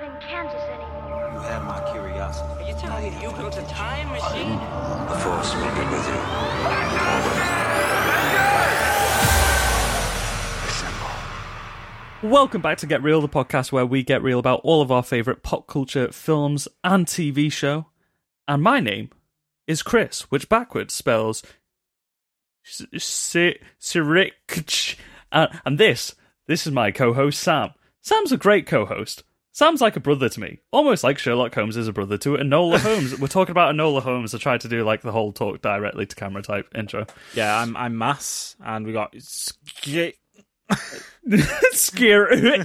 not in Kansas anymore. You have my curiosity. Are you telling me you built a time machine? The force will be with you. Welcome back to Get Real, the podcast where we get real about all of our favourite pop culture films and TV show. And my name is Chris, which backwards spells Sirikch. And, and this, this is my co-host Sam. Sam's a great co-host. Sam's like a brother to me, almost like Sherlock Holmes is a brother to Enola Holmes. We're talking about Enola Holmes. I tried to do like the whole talk directly to camera type intro. Yeah, I'm I'm Mass, and we got Sk- Scary.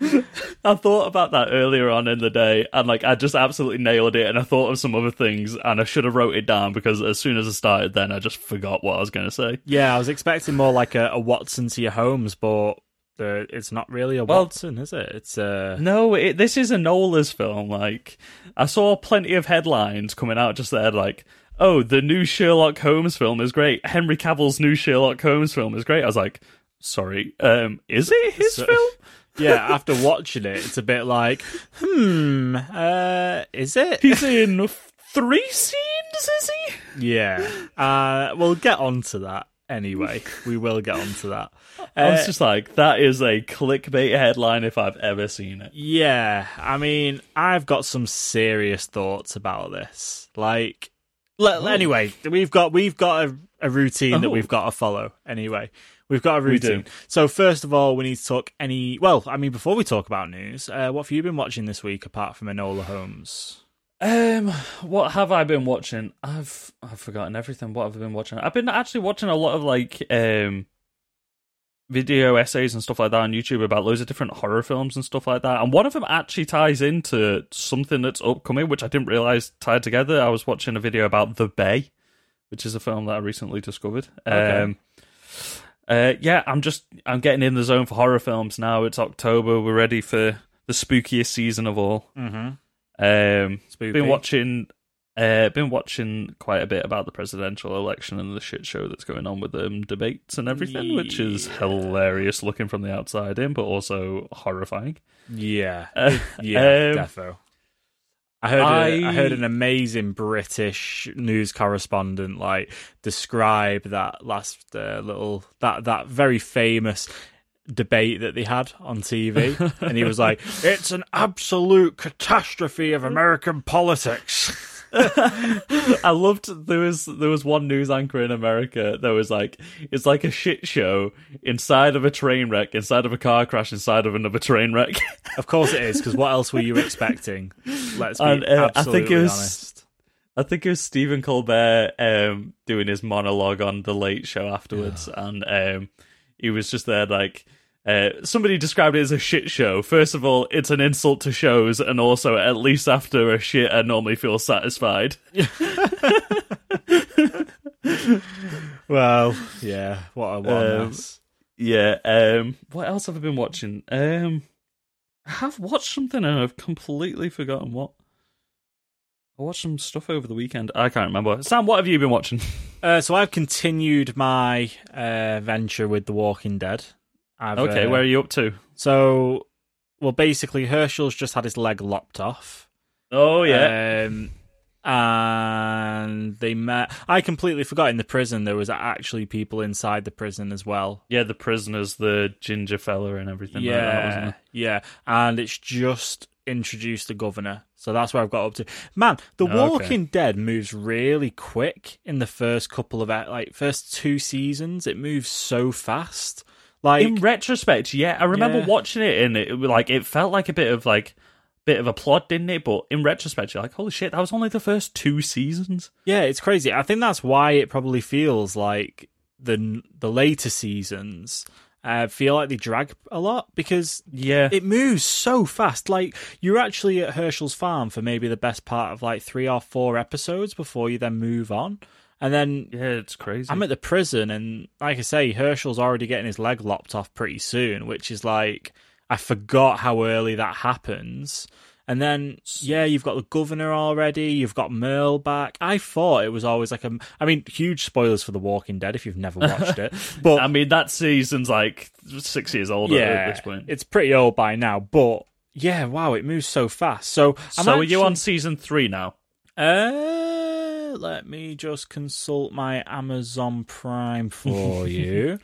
I thought about that earlier on in the day, and like I just absolutely nailed it. And I thought of some other things, and I should have wrote it down because as soon as I started, then I just forgot what I was going to say. Yeah, I was expecting more like a, a Watson to your Holmes, but the, it's not really a Well- Watson, is it? It's a No, it, this is Enola's film. Like I saw plenty of headlines coming out just there, like. Oh, the new Sherlock Holmes film is great. Henry Cavill's new Sherlock Holmes film is great. I was like, sorry, um, is it his So- film? yeah. After watching it, it's a bit like, hmm, uh, is it? He's in three scenes, is he? Yeah. Uh, we'll get on to that anyway. We will get on to that. I was Uh, just like, that is a clickbait headline if I've ever seen it. Yeah, I mean, I've got some serious thoughts about this. Like, le- anyway, we've got we've got a, a routine that Oh. we've got to follow. Anyway, we've got a routine. So first of all, we need to talk any. Well, I mean, before we talk about news, uh, what have you been watching this week apart from Enola Holmes? Um, what have I been watching? I've I've forgotten everything. What have I been watching? I've been actually watching a lot of like um video essays and stuff like that on YouTube about loads of different horror films and stuff like that. And one of them actually ties into something that's upcoming, which I didn't realize tied together. I was watching a video about The Bay, which is a film that I recently discovered. Okay. Um, uh, yeah, I'm just I'm getting in the zone for horror films now. It's October. We're ready for the spookiest season of all. Mm-hmm. Um, been watching, uh, been watching quite a bit about the presidential election and the shit show that's going on with them debates and everything, which is hilarious looking from the outside in, but also horrifying. Yeah, Uh, yeah, um, defo. I heard a- I- I heard an amazing British news correspondent like describe that last uh, little that that very famous debate that they had on TV, and he was like, "It's an absolute catastrophe of American politics." I loved there was there was one news anchor in America that was like it's like a shit show inside of a train wreck, inside of a car crash, inside of another train wreck. of course it is, because what else were you expecting? Let's be And, uh, I absolutely think it was- honest. I think it was Stephen Colbert um, doing his monologue on the Late Show afterwards, and um, he was just there like. Uh, somebody described it as a shit show. First of all, it's an insult to shows, and also, at least after a shit, I normally feel satisfied. Well, yeah, what a what Um. Yeah. Um, what else have I been watching? Um, I have watched something and I've completely forgotten what. I watched some stuff over the weekend. I can't remember. Sam, what have you been watching? Uh, so I've continued my uh, venture with The Walking Dead. I've, okay, uh, where are you up to? So, well, basically, Hershel's just had his leg lopped off. Oh yeah. Um, and they met. I completely forgot in the prison there was actually people inside the prison as well. Yeah, the prisoners, the ginger fella, and everything. like that, wasn't Yeah, it? yeah, and it's just introduced the governor, so that's where I've got up to. Man, The Okay. Walking Dead moves really quick in the first couple of like first two seasons. It moves so fast. Like In retrospect, yeah, I remember Yeah. watching it, and it like it felt like a bit of like bit of a plot, didn't it? But in retrospect, you're like, holy shit, that was only the first two seasons. Yeah, it's crazy. I think that's why it probably feels like the the later seasons uh, feel like they drag a lot because Yeah, it moves so fast. Like you're actually at Hershel's farm for maybe the best part of like three or four episodes before you then move on, and then yeah, it's crazy. I'm at the prison, and like I say, Hershel's already getting his leg lopped off pretty soon, which is like I forgot how early that happens. And then, yeah, you've got the governor already. You've got Merle back. I thought it was always like a. I mean, huge spoilers for The Walking Dead if you've never watched it. But I mean, that season's like six years old yeah, at this point. it's pretty old by now. But yeah, wow, it moves so fast. So, I'm so are you on season three now? Uh, let me just consult my Amazon Prime for you.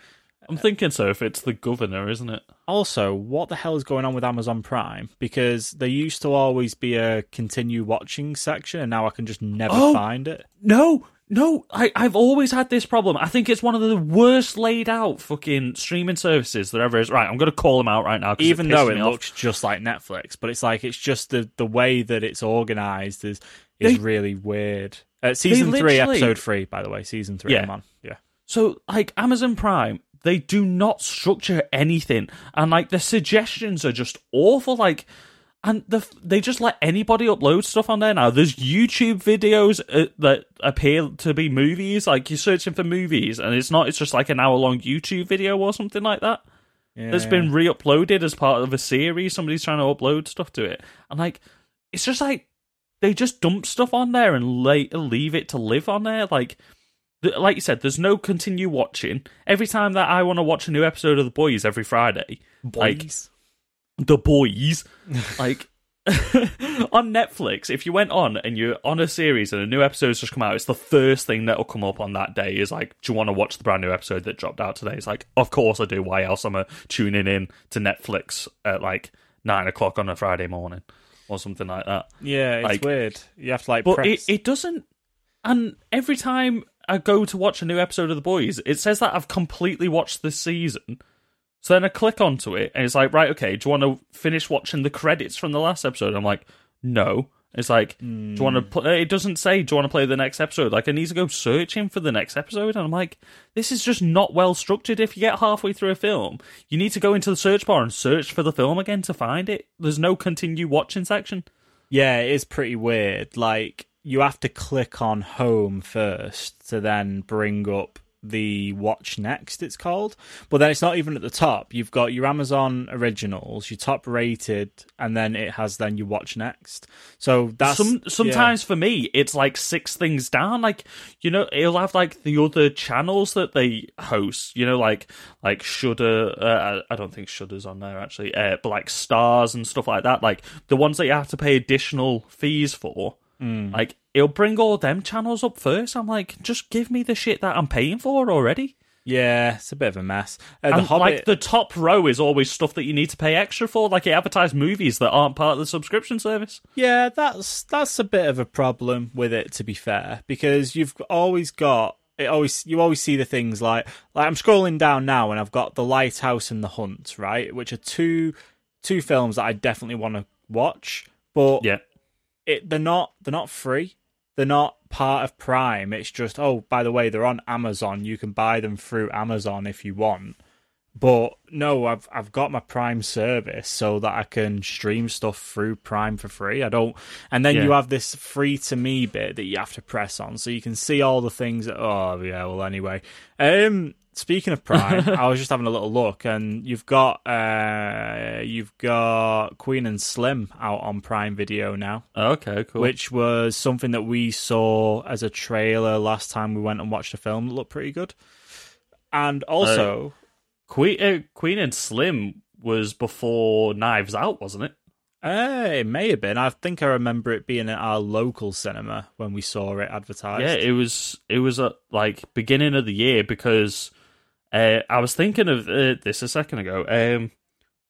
I'm thinking so. If it's the governor, isn't it? Also, what the hell is going on with Amazon Prime? Because there used to always be a continue watching section, and now I can just never Oh! find it. No, no. I, I've always had this problem. I think it's one of the worst laid out fucking streaming services there ever is. Right, I'm going to call them out right now. Even it though it me off. looks just like Netflix, but it's like it's just the the way that it's organized is is They- really weird. Uh, season three, episode three, by the way, season three. Yeah. On. Yeah. So, like Amazon Prime, they do not structure anything, and like the suggestions are just awful. Like, and the they just let anybody upload stuff on there now. There's YouTube videos uh, that appear to be movies. Like you're searching for movies, and it's not. It's just like an hour long YouTube video or something like that. That's Yeah. been re-uploaded as part of a series. Somebody's trying to upload stuff to it, and like it's just like they just dump stuff on there and lay, leave it to live on there. Like, th- like you said, there's no continue watching. Every time that I want to watch a new episode of The Boys every Friday, like The Boys, like on Netflix, if you went on and you're on a series and a new episode's just come out, it's the first thing that'll come up on that day is like, do you want to watch the brand new episode that dropped out today? It's like, of course I do. Why else am I tuning in to Netflix at like nine o'clock on a Friday morning or something like that? Yeah, it's like- weird. You have to like But press. it, it doesn't. And every time I go to watch a new episode of The Boys, it says that I've completely watched this season. So then I click onto it, and it's like, right, okay, do you want to finish watching the credits from the last episode? I'm like, no. It's like, do you want to hmm. play? It doesn't say, do you want to play the next episode? Like, I need to go searching for the next episode. And I'm like, this is just not well structured. If you get halfway through a film, you need to go into the search bar and search for the film again to find it. There's no continue watching section. Yeah, it is pretty weird. Like you have to click on home first to then bring up the watch next it's called but then it's not even at the top you've got your amazon originals your top rated and then it has then your watch next so that's Some yeah. sometimes for me, it's like six things down. Like you know, it'll have like the other channels that they host. You know, like like Shudder. Uh, I I don't think Shudder's on there actually, uh, but like Starz and stuff like that. Like the ones that you have to pay additional fees for. Hmm. Like it'll bring all them channels up first. I'm like, just give me the shit that I'm paying for already. yeah it's a bit of a mess uh, the And hobbit like the top row is always stuff that you need to pay extra for. Like it advertised movies that aren't part of the subscription service. Yeah, that's that's a bit of a problem with it to be fair, because you've always got it always you always see the things like like I'm scrolling down now and I've got The Lighthouse and The Hunt, right? Which are two two films that I definitely want to watch, but Yeah. It they're not they're not free. They're not part of Prime. It's just oh, by the way, they're on Amazon. You can buy them through Amazon if you want. But no, I've I've got my Prime service so that I can stream stuff through Prime for free. I don't, and then Yeah. you have this free to me bit that you have to press on, so you can see all the things. That, oh yeah, well anyway. Um, speaking of Prime, I was just having a little look, and you've got uh, you've got Queen and Slim out on Prime Video now Okay, cool. which was something that we saw as a trailer last time we went and watched a film that looked pretty good. And also, Queen, uh, Queen and Slim was before Knives Out, wasn't it? uh, it may have been. I think I remember it being at our local cinema when we saw it advertised. Yeah, it was. It was at like beginning of the year because uh, I was thinking of uh, this a second ago. Um,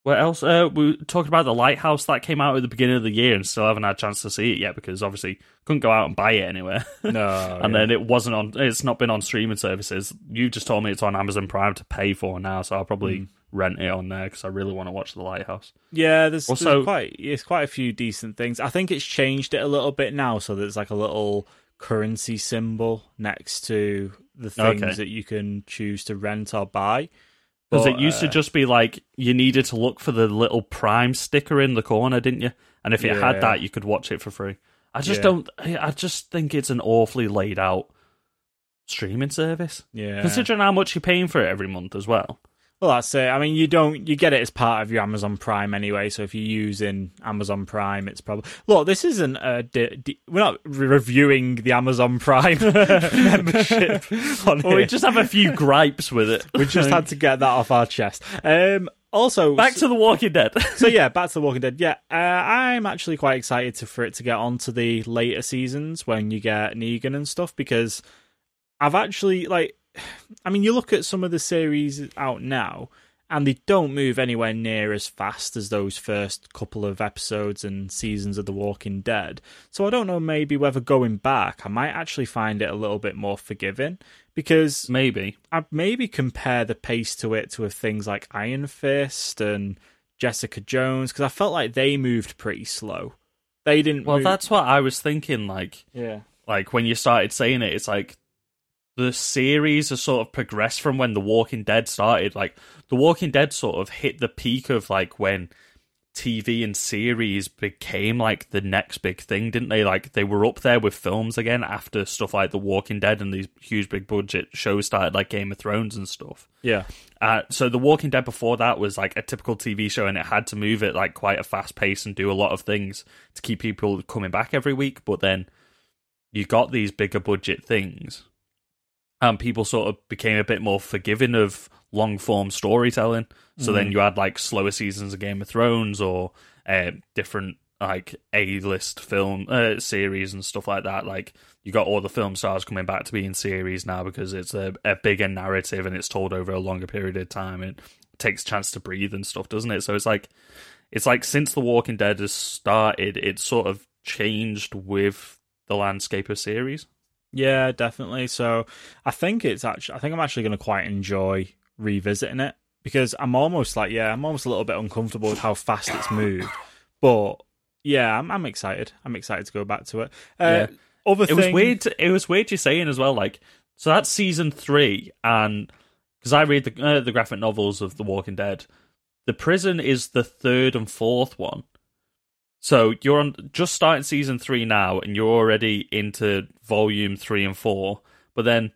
what else? Uh, we were talking about the Lighthouse that came out at the beginning of the year, and still haven't had a chance to see it yet because obviously couldn't go out and buy it anywhere. no, and yeah. then it wasn't on. It's not been on streaming services. You just told me it's on Amazon Prime to pay for now, so I'll probably Hmm. rent it on there because I really want to watch the Lighthouse. yeah, there's, Also- there's quite it's quite a few decent things. I think it's changed it a little bit now, so there's like a little currency symbol next to the things Okay. that you can choose to rent or buy. Because it used to uh, just be like you needed to look for the little Prime sticker in the corner, didn't you? And if you Yeah. had that, you could watch it for free. I just Yeah. don't. I I just think it's an awfully laid out streaming service. yeah, Considering how much you're paying for it every month as well. Well, that's it. I mean, you don't you get it as part of your Amazon Prime anyway. So if you're using Amazon Prime, it's probably look. This isn't a di- di- we're not re- reviewing the Amazon Prime membership. On Well, we just have a few gripes with it. we just had to get that off our chest. Um, also, Back to The Walking Dead. so yeah, back to the Walking Dead. Yeah, uh, I'm actually quite excited to, for it to get onto the later seasons when you get Negan and stuff because I've actually like, I mean, you look at some of the series out now, and they don't move anywhere near as fast as those first couple of episodes and seasons of The Walking Dead. So I don't know, maybe whether going back, I might actually find it a little bit more forgiving because Maybe. I'd maybe compare the pace to it to things like Iron Fist and Jessica Jones because I felt like they moved pretty slow. They didn't. Well, move- that's what I was thinking. Like, yeah, like when you started saying it, it's like the series has sort of progressed from when The Walking Dead started. Like, The Walking Dead sort of hit the peak of like when TV and series became like the next big thing, didn't they? Like, they were up there with films again after stuff like The Walking Dead and these huge big budget shows started, like Game of Thrones and stuff. yeah, Uh, so The Walking Dead before that was like a typical TV show, and it had to move at like quite a fast pace and do a lot of things to keep people coming back every week. But then you got these bigger budget things, and people sort of became a bit more forgiving of long form storytelling. So then you had like slower seasons of Game of Thrones or uh, different like A list film uh, series and stuff like that. Like you got all the film stars coming back to be in series now because it's a, a bigger narrative and it's told over a longer period of time and takes a chance to breathe and stuff, doesn't it? So it's like it's like since The Walking Dead has started, it's sort of changed with the landscape of series. Yeah, definitely. So I think it's actually. I think I'm actually going to quite enjoy revisiting it because I'm almost like, yeah, I'm almost a little bit uncomfortable with how fast it's moved, but. Yeah, I'm, I'm excited. I'm excited to go back to it. Uh, Yeah. Other It was thing- weird. It was weird you saying as well. Like, so that's season three, and because I read the uh, the graphic novels of The Walking Dead, the prison is the third and fourth one. So you're on just starting season three now, and you're already into volume three and four. But then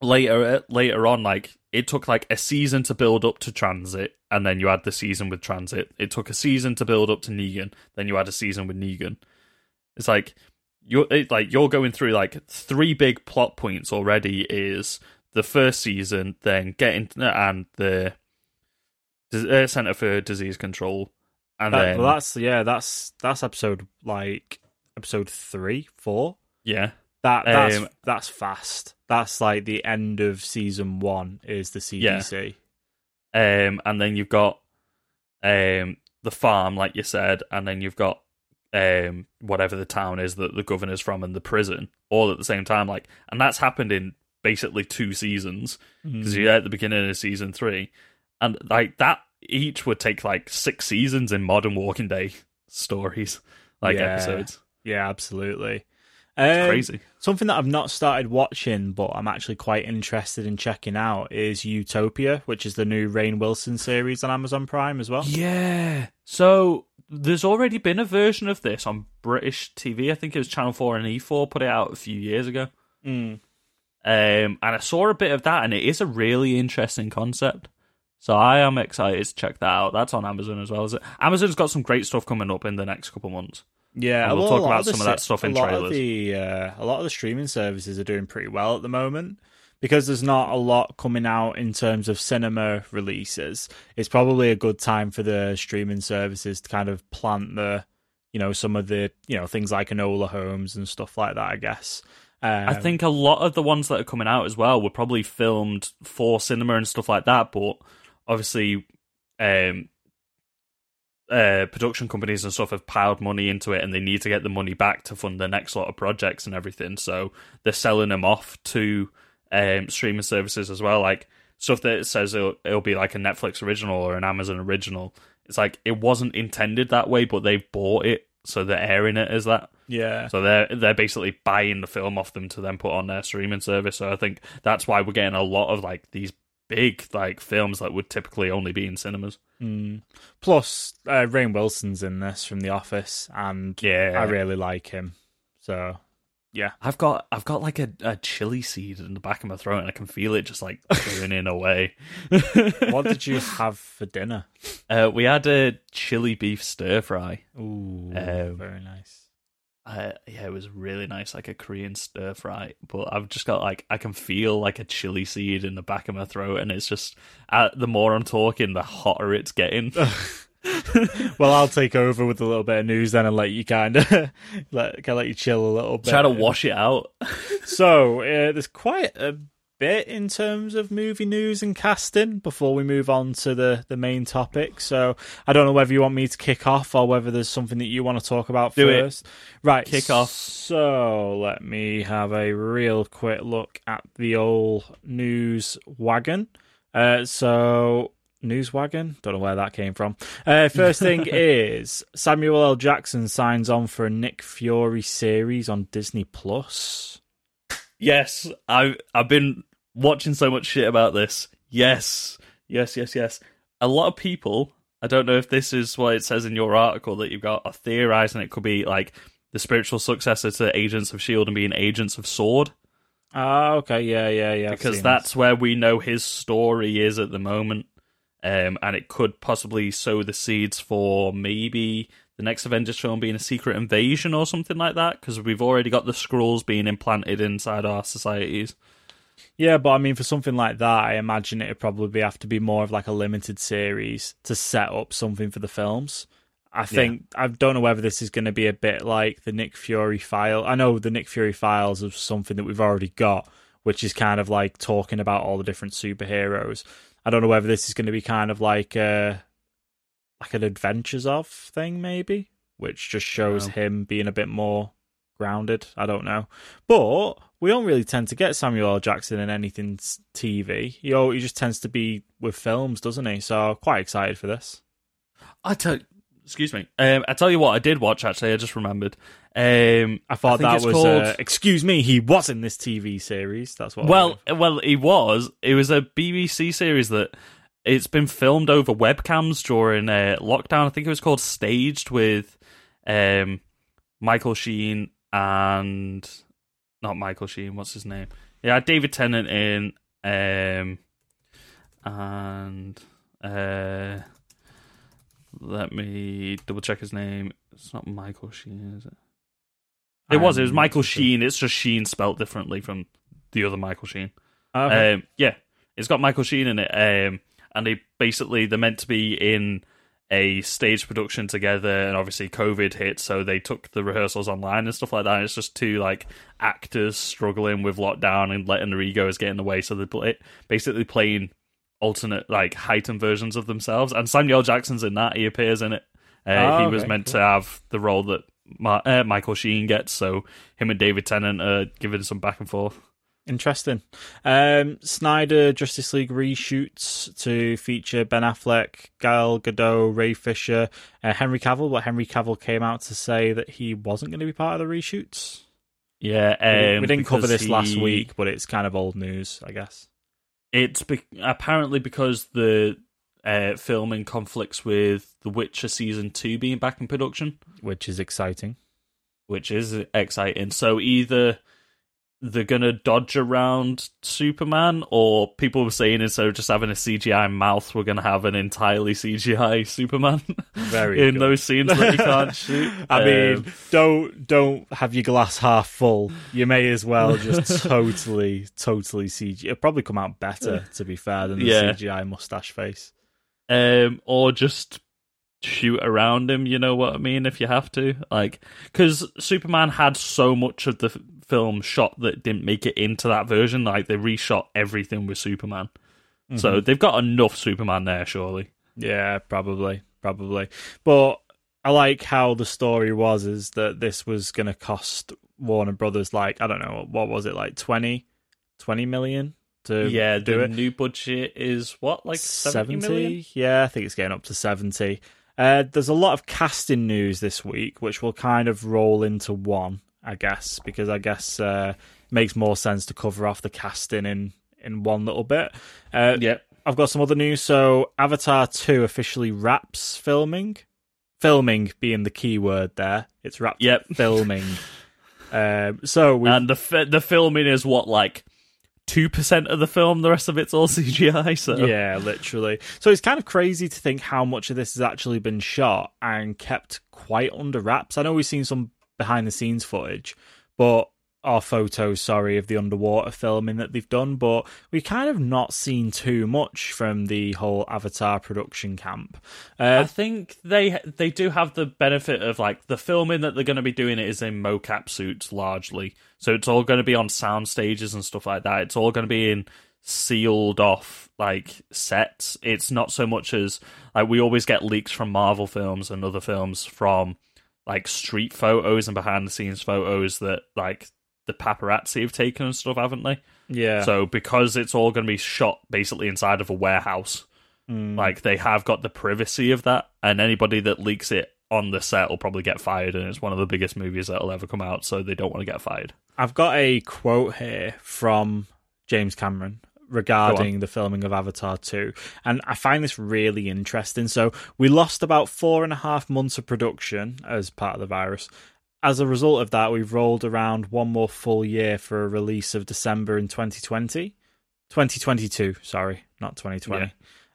later, uh, later on, like it took like a season to build up to Transit, and then you had the season with Transit. It took a season to build up to Negan, then you had a season with Negan. It's like you're it, like you're going through like three big plot points already. Is the first season, then getting and the uh, Center for Disease Control, and That- then well, that's yeah, that's that's episode like episode three, four. yeah, That that's Um, that's fast. That's like the end of season one is the CDC. um, and then you've got um the farm, like you said, and then you've got um whatever the town is that the governor's from and the prison all at the same time. Like, and that's happened in basically two seasons because you're at the beginning of season three, and like that each would take like six seasons in modern Walking Day stories, like Yeah. episodes. Yeah, absolutely. It's Um, crazy. Something that I've not started watching, but I'm actually quite interested in checking out is Utopia, which is the new Rainn Wilson series on Amazon Prime as well. Yeah. So there's already been a version of this on British TV. I think it was Channel 4 and E4 put it out a few years ago. Mm. Um, and I saw a bit of that, and it is a really interesting concept. So I am excited to check that out. That's on Amazon as well. Is it? Amazon's got some great stuff coming up in the next couple months. Yeah, And we'll well, talk about the some of that stuff in a lot trailers. Of the, uh, a lot of the streaming services are doing pretty well at the moment because there's not a lot coming out in terms of cinema releases. It's probably a good time for the streaming services to kind of plant the, you know, some of the, you know, things like Enola Holmes and stuff like that. I guess. Um, I think a lot of the ones that are coming out as well were probably filmed for cinema and stuff like that, but obviously, um, uh, production companies and stuff have piled money into it, and they need to get the money back to fund the next lot of projects and everything. So they're selling them off to um, streaming services as well, like stuff that says it'll, it'll be like a Netflix original or an Amazon original. It's like it wasn't intended that way, but they've bought it, so they're airing it as that. yeah, So they're they're basically buying the film off them to then put on their streaming service. So I think that's why we're getting a lot of like these big like films that would typically only be in cinemas. Mm. Plus, uh, Rainn Wilson's in this from The Office, and Yeah. I really like him. So Yeah. I've got I've got like a, a chili seed in the back of my throat, and I can feel it just like turning away. What did you have for dinner? Uh, we had a chili beef stir fry. Ooh, Um, very nice. Uh, yeah, it was really nice, like a Korean stir fry. But I've just got like I can feel like a chili seed in the back of my throat, and it's just uh, the more I'm talking, the hotter it's getting. Well, I'll take over with a little bit of news then and let you kind of let, can let you chill a little bit. Try to wash it out. So uh, there's quite a bit in terms of movie news and casting before we move on to the, the main topic. So I don't know whether you want me to kick off or whether there's something that you want to talk about Do it. first. Right, Kick off. So let me have a real quick look at the old news wagon. Uh, so news wagon, don't know where that came from. Uh, first thing is Samuel L. Jackson signs on for a Nick Fury series on Disney Plus. Yes, I I've been watching so much shit about this. Yes, yes, yes, yes. A lot of people. I don't know if this is what it says in your article that you've got are theorizing it could be like the spiritual successor to Agents of Shield and being Agents of Sword Ah, okay, yeah, yeah, yeah. I've because that's where we know his story is at the moment. Um, and it could possibly sow the seeds for maybe the next Avengers film being a secret invasion or something like that because we've already got the Skrulls being implanted inside our societies. Yeah, but I mean, for something like that, I imagine it'd probably have to be more of like a limited series to set up something for the films. I think I don't know whether this is going to be a bit like the Nick Fury file. I know the Nick Fury files is something that we've already got, which is kind of like talking about all the different superheroes. I don't know whether this is going to be kind of like a like an adventures of thing, maybe, which just shows him being a bit more grounded. I don't know, but we don't really tend to get Samuel L. Jackson in anything TV. He al- he just tends to be with films, doesn't he? So quite excited for this. I tell, excuse me. Um, I tell you what, I did watch actually. I just remembered. Um, I thought think that was. called- Uh, excuse me, he was in this TV series. That's what. Well, well, he was. It was a BBC series that it's been filmed over webcams during uh, lockdown. I think it was called Staged with um, Michael Sheen and not Michael Sheen. What's his name? Yeah, David Tennant in um, and uh, let me double check his name. It's not Michael Sheen, is it? It was. It was Michael. Sheen. It's just Sheen spelt differently from the other Michael Sheen. Okay. Um, yeah, it's got Michael Sheen in it, um, and they basically they're meant to be in a stage production together, and obviously COVID hit, so they took the rehearsals online and stuff like that. And it's just two like actors struggling with lockdown and letting their egos get in the way, so they're play- basically playing alternate like heightened versions of themselves. And Samuel Jackson's in that; he appears in it. Uh, Oh, he was meant cool. to have the role that Ma- uh, Michael Sheen gets, so him and David Tennant are giving some back and forth. Interesting. Um, Snyder Justice League reshoots to feature Ben Affleck, Gal Gadot, Ray Fisher, uh, Henry Cavill. But Henry Cavill came out to say that he wasn't going to be part of the reshoots. Yeah, We didn't- um, we didn't cover this last week, but it's kind of old news, I guess. It's be- apparently because the uh, filming conflicts with The Witcher season two being back in production, Which is exciting. which is exciting. So either they're gonna dodge around Superman, or people were saying instead of just having a CGI mouth, we're gonna have an entirely CGI Superman Very in good. those scenes that you can't shoot. I mean, Um, don't don't have your glass half full. You may as well just totally, totally CGI. It'll probably come out better, to be fair, than the Yeah. CGI mustache face. um, or just shoot around him. You know what I mean? If you have to, like, because Superman had so much of the film shot that didn't make it into that version. Like they reshot everything with Superman, so they've got enough Superman there, surely. Yeah, probably, probably. But I like how the story was is that this was going to cost Warner Brothers like I don't know what was it like 20, 20 million to yeah, do the it. new budget is what like seventy? Yeah, I think it's getting up to 70. Uh, there's a lot of casting news this week, which will kind of roll into one, I guess, because I guess uh, it makes more sense to cover off the casting in, in one little bit. Uh, Yeah, I've got some other news. So, Avatar 2 officially wraps filming. Filming being the key word there. It's wrapped Yep. filming. Um, so we and the fi- the filming is what like two percent of the film. The rest of it's all CGI. So Yeah, literally. So it's kind of crazy to think how much of this has actually been shot and kept quite under wraps. I know we've seen some behind the scenes footage, but or photos, sorry, of the underwater filming that they've done, but we kind of not seen too much from the whole Avatar production camp. I Uh, think they they do have the benefit of like the filming that they're going to be doing it is in mocap suits largely, so it's all going to be on sound stages and stuff like that. It's all going to be in sealed off like sets. It's not so much as like we always get leaks from Marvel films and other films from like street photos and behind the scenes photos that like the paparazzi have taken and stuff, haven't they? yeah. So because it's all going to be shot basically inside of a warehouse, Mm. like they have got the privacy of that, and anybody that leaks it on the set will probably get fired, and it's one of the biggest movies that'll ever come out, so they don't want to get fired. I've got a quote here from James Cameron regarding the filming of Avatar 2, and I find this really interesting. So, we lost about four and a half months of production as part of the virus. As a result of that, we've rolled around one more full year for a release of December in 2020. 2022, sorry, not 2020.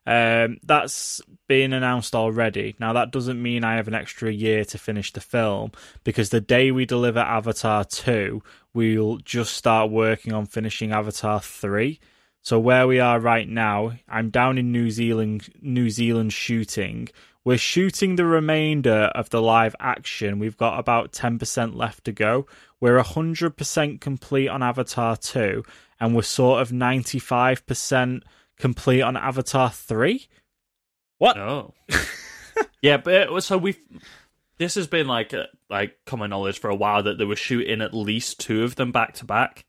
Um, that's been announced already. Now, that doesn't mean I have an extra year to finish the film because the day we deliver Avatar 2, we'll just start working on finishing Avatar 3. So where we are right now, I'm down in New Zealand New Zealand shooting. We're shooting the remainder of the live action. We've got about 10% left to go. We're 100% complete on Avatar 2 and we're sort of 95% complete on Avatar 3. What? Oh, yeah, but so we've. This has been like a, like common knowledge for a while that they were shooting at least two of them back to back.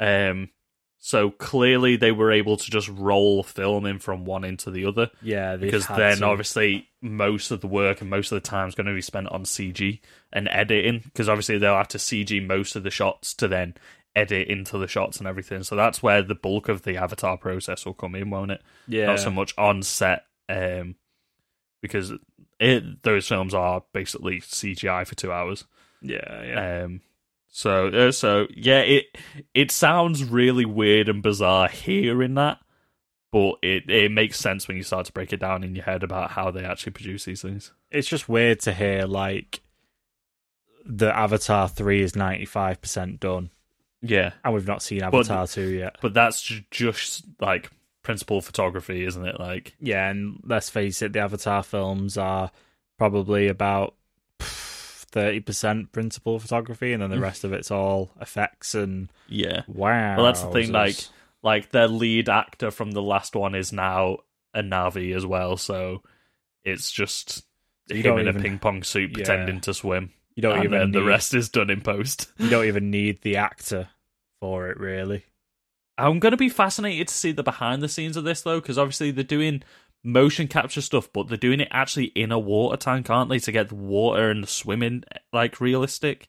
Um, so clearly they were able to just roll filming from one into the other. Yeah, because then to. obviously most of the work and most of the time is going to be spent on CG and editing because obviously they'll have to CG most of the shots to then edit into the shots and everything. So that's where the bulk of the avatar process will come in, won't it? yeah. Not so much on set, um, because it, those films are basically CGI for two hours. Yeah, yeah. Um, so uh, so yeah, it it sounds really weird and bizarre hearing that, but it it makes sense when you start to break it down in your head about how they actually produce these things. it's just weird to hear like the Avatar 3 is 95% done Yeah, and we've not seen But- Avatar 2 yet. but that's just like principal photography, isn't it? Like Yeah, and let's face it, the Avatar films are probably about thirty percent principal photography, and then the mm. rest of it's all effects and yeah. wow. Well, that's the thing. Like like their lead actor from the last one is now a Na'vi as well, so it's just You him don't in even- a ping pong suit Yeah. pretending to swim. you don't even then need, the rest is done in post. you don't even need the actor for it, really. I'm going to be fascinated to see the behind the scenes of this though, because obviously they're doing motion capture stuff, but they're doing it actually in a water tank, aren't they, to get the water and the swimming like realistic,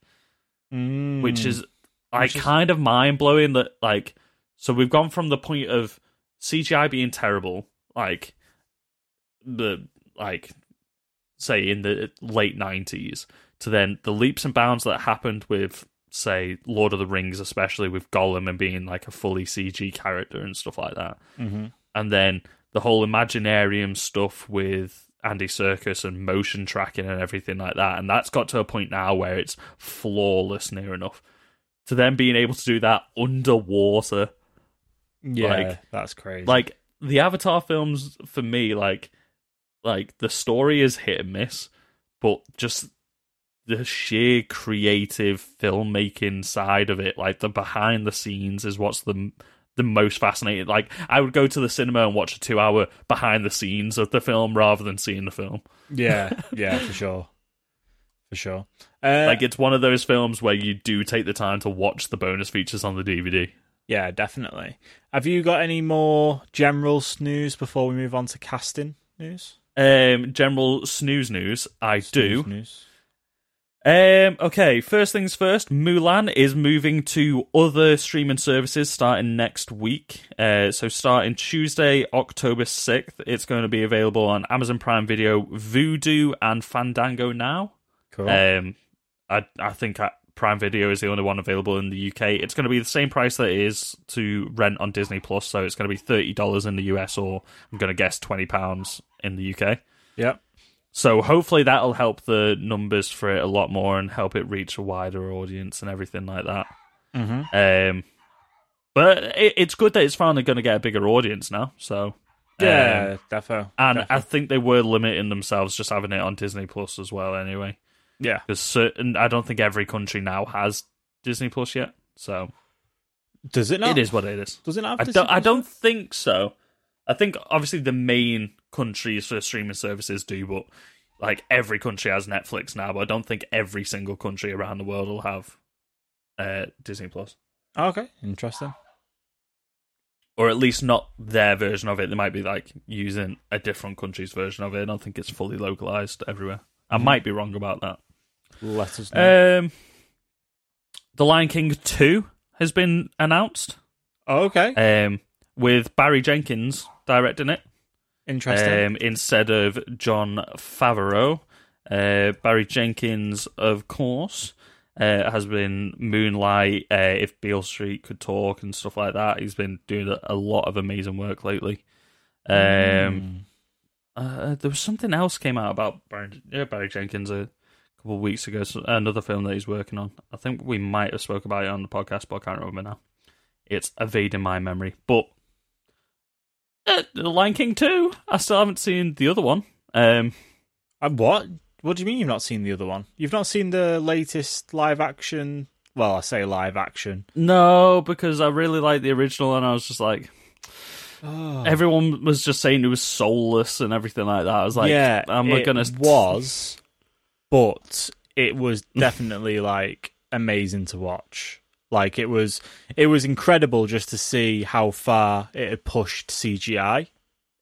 which is like Which is- kind of mind blowing. That like, so we've gone from the point of CGI being terrible, like the like say in the late nineties, to then the leaps and bounds that happened with say Lord of the Rings, especially with Gollum and being like a fully CG character and stuff like that. hmm And then the whole Imaginarium stuff with Andy Serkis and motion tracking and everything like that. And that's got to a point now where it's flawless near enough. To then being able to do that underwater. yeah, like- that's crazy. Like the Avatar films for me, like like the story is hit and miss, but just the sheer creative filmmaking side of it, like the behind the scenes, is what's the the most fascinated. Like I would go to the cinema and watch a two hour behind the scenes of the film rather than seeing the film. yeah, yeah, for sure, for sure. Uh, Like it's one of those films where you do take the time to watch the bonus features on the DVD. yeah, definitely. Have you got any more general snooze before we move on to casting news? Um, general snooze news, I do. News. Um, okay, first things first, Mulan is moving to other streaming services starting next week. Uh, so starting Tuesday, October 6th, it's going to be available on Amazon Prime Video, Vudu, and Fandango now. Cool. Um, I I think I, Prime Video is the only one available in the UK. It's going to be the same price that it is to rent on Disney Plus, so it's going to be thirty dollars in the US, or I'm going to guess twenty pounds in the UK. Yep. So hopefully that'll help the numbers for it a lot more and help it reach a wider audience and everything like that. Mm-hmm. Um, but it, it's good that it's finally going to get a bigger audience now. So Yeah, um, defo. and defo. I think they were limiting themselves just having it on Disney Plus as well. Anyway, yeah. because certain I don't think every country now has Disney Plus yet. So Does it not? it is what it is. Does it not? I Have don't. I don't think so. I think obviously the main countries for streaming services do, but like every country has Netflix now. But I don't think every single country around the world will have uh, Disney Plus, Plus? Okay, interesting. or at least not their version of it. They might be like using a different country's version of it. I don't think it's fully localized everywhere. I Mhm. might be wrong about that. Let us know. Um, the Lion King two has been announced. okay, Um, with Barry Jenkins directing it. interesting. um, instead of Jon Favreau. Uh, Barry Jenkins, of course, uh, has been Moonlight, uh, If Beale Street Could Talk, and stuff like that. He's been doing a, lot of amazing work lately. Um, uh, there was something else came out about Barry, yeah, Barry Jenkins a couple of weeks ago. So another film that he's working on. I think we might have spoke about it on the podcast, but I can't remember now. It's evading my memory, but uh, The Lion King two. I still haven't seen the other one. Um, Uh, what? What do you mean you've not seen the other one? You've not seen the latest live action? Well, I say live action. no, because I really liked the original, and I was just like, Oh. everyone was just saying it was soulless and everything like that. I was like, yeah, I'm not gonna was, but it was definitely like amazing to watch. Like it was, it was incredible just to see how far it had pushed CGI.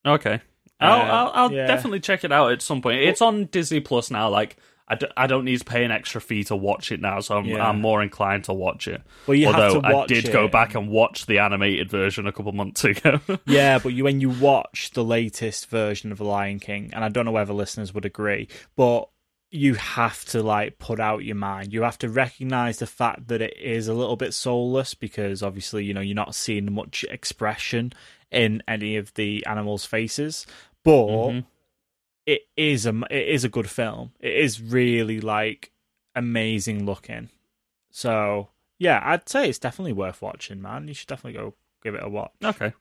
Okay. I'll, Uh, I'll, I'll yeah. definitely check it out at some point. It's on Disney Plus now. Like, I, d- I don't need to pay an extra fee to watch it now, so I'm, Yeah. I'm more inclined to watch it. Well, you Although have to watch I did go back and watch the animated version a couple months ago. Yeah, but you, when you watch the latest version of The Lion King, and I don't know whether listeners would agree, but you have to like put out your mind. You have to recognize the fact that it is a little bit soulless because obviously, you know, you're not seeing much expression in any of the animals' faces. But Mhm. it is a it is a good film. It is really like amazing looking. So yeah, I'd say it's definitely worth watching, man. You should definitely go give it a watch. Okay.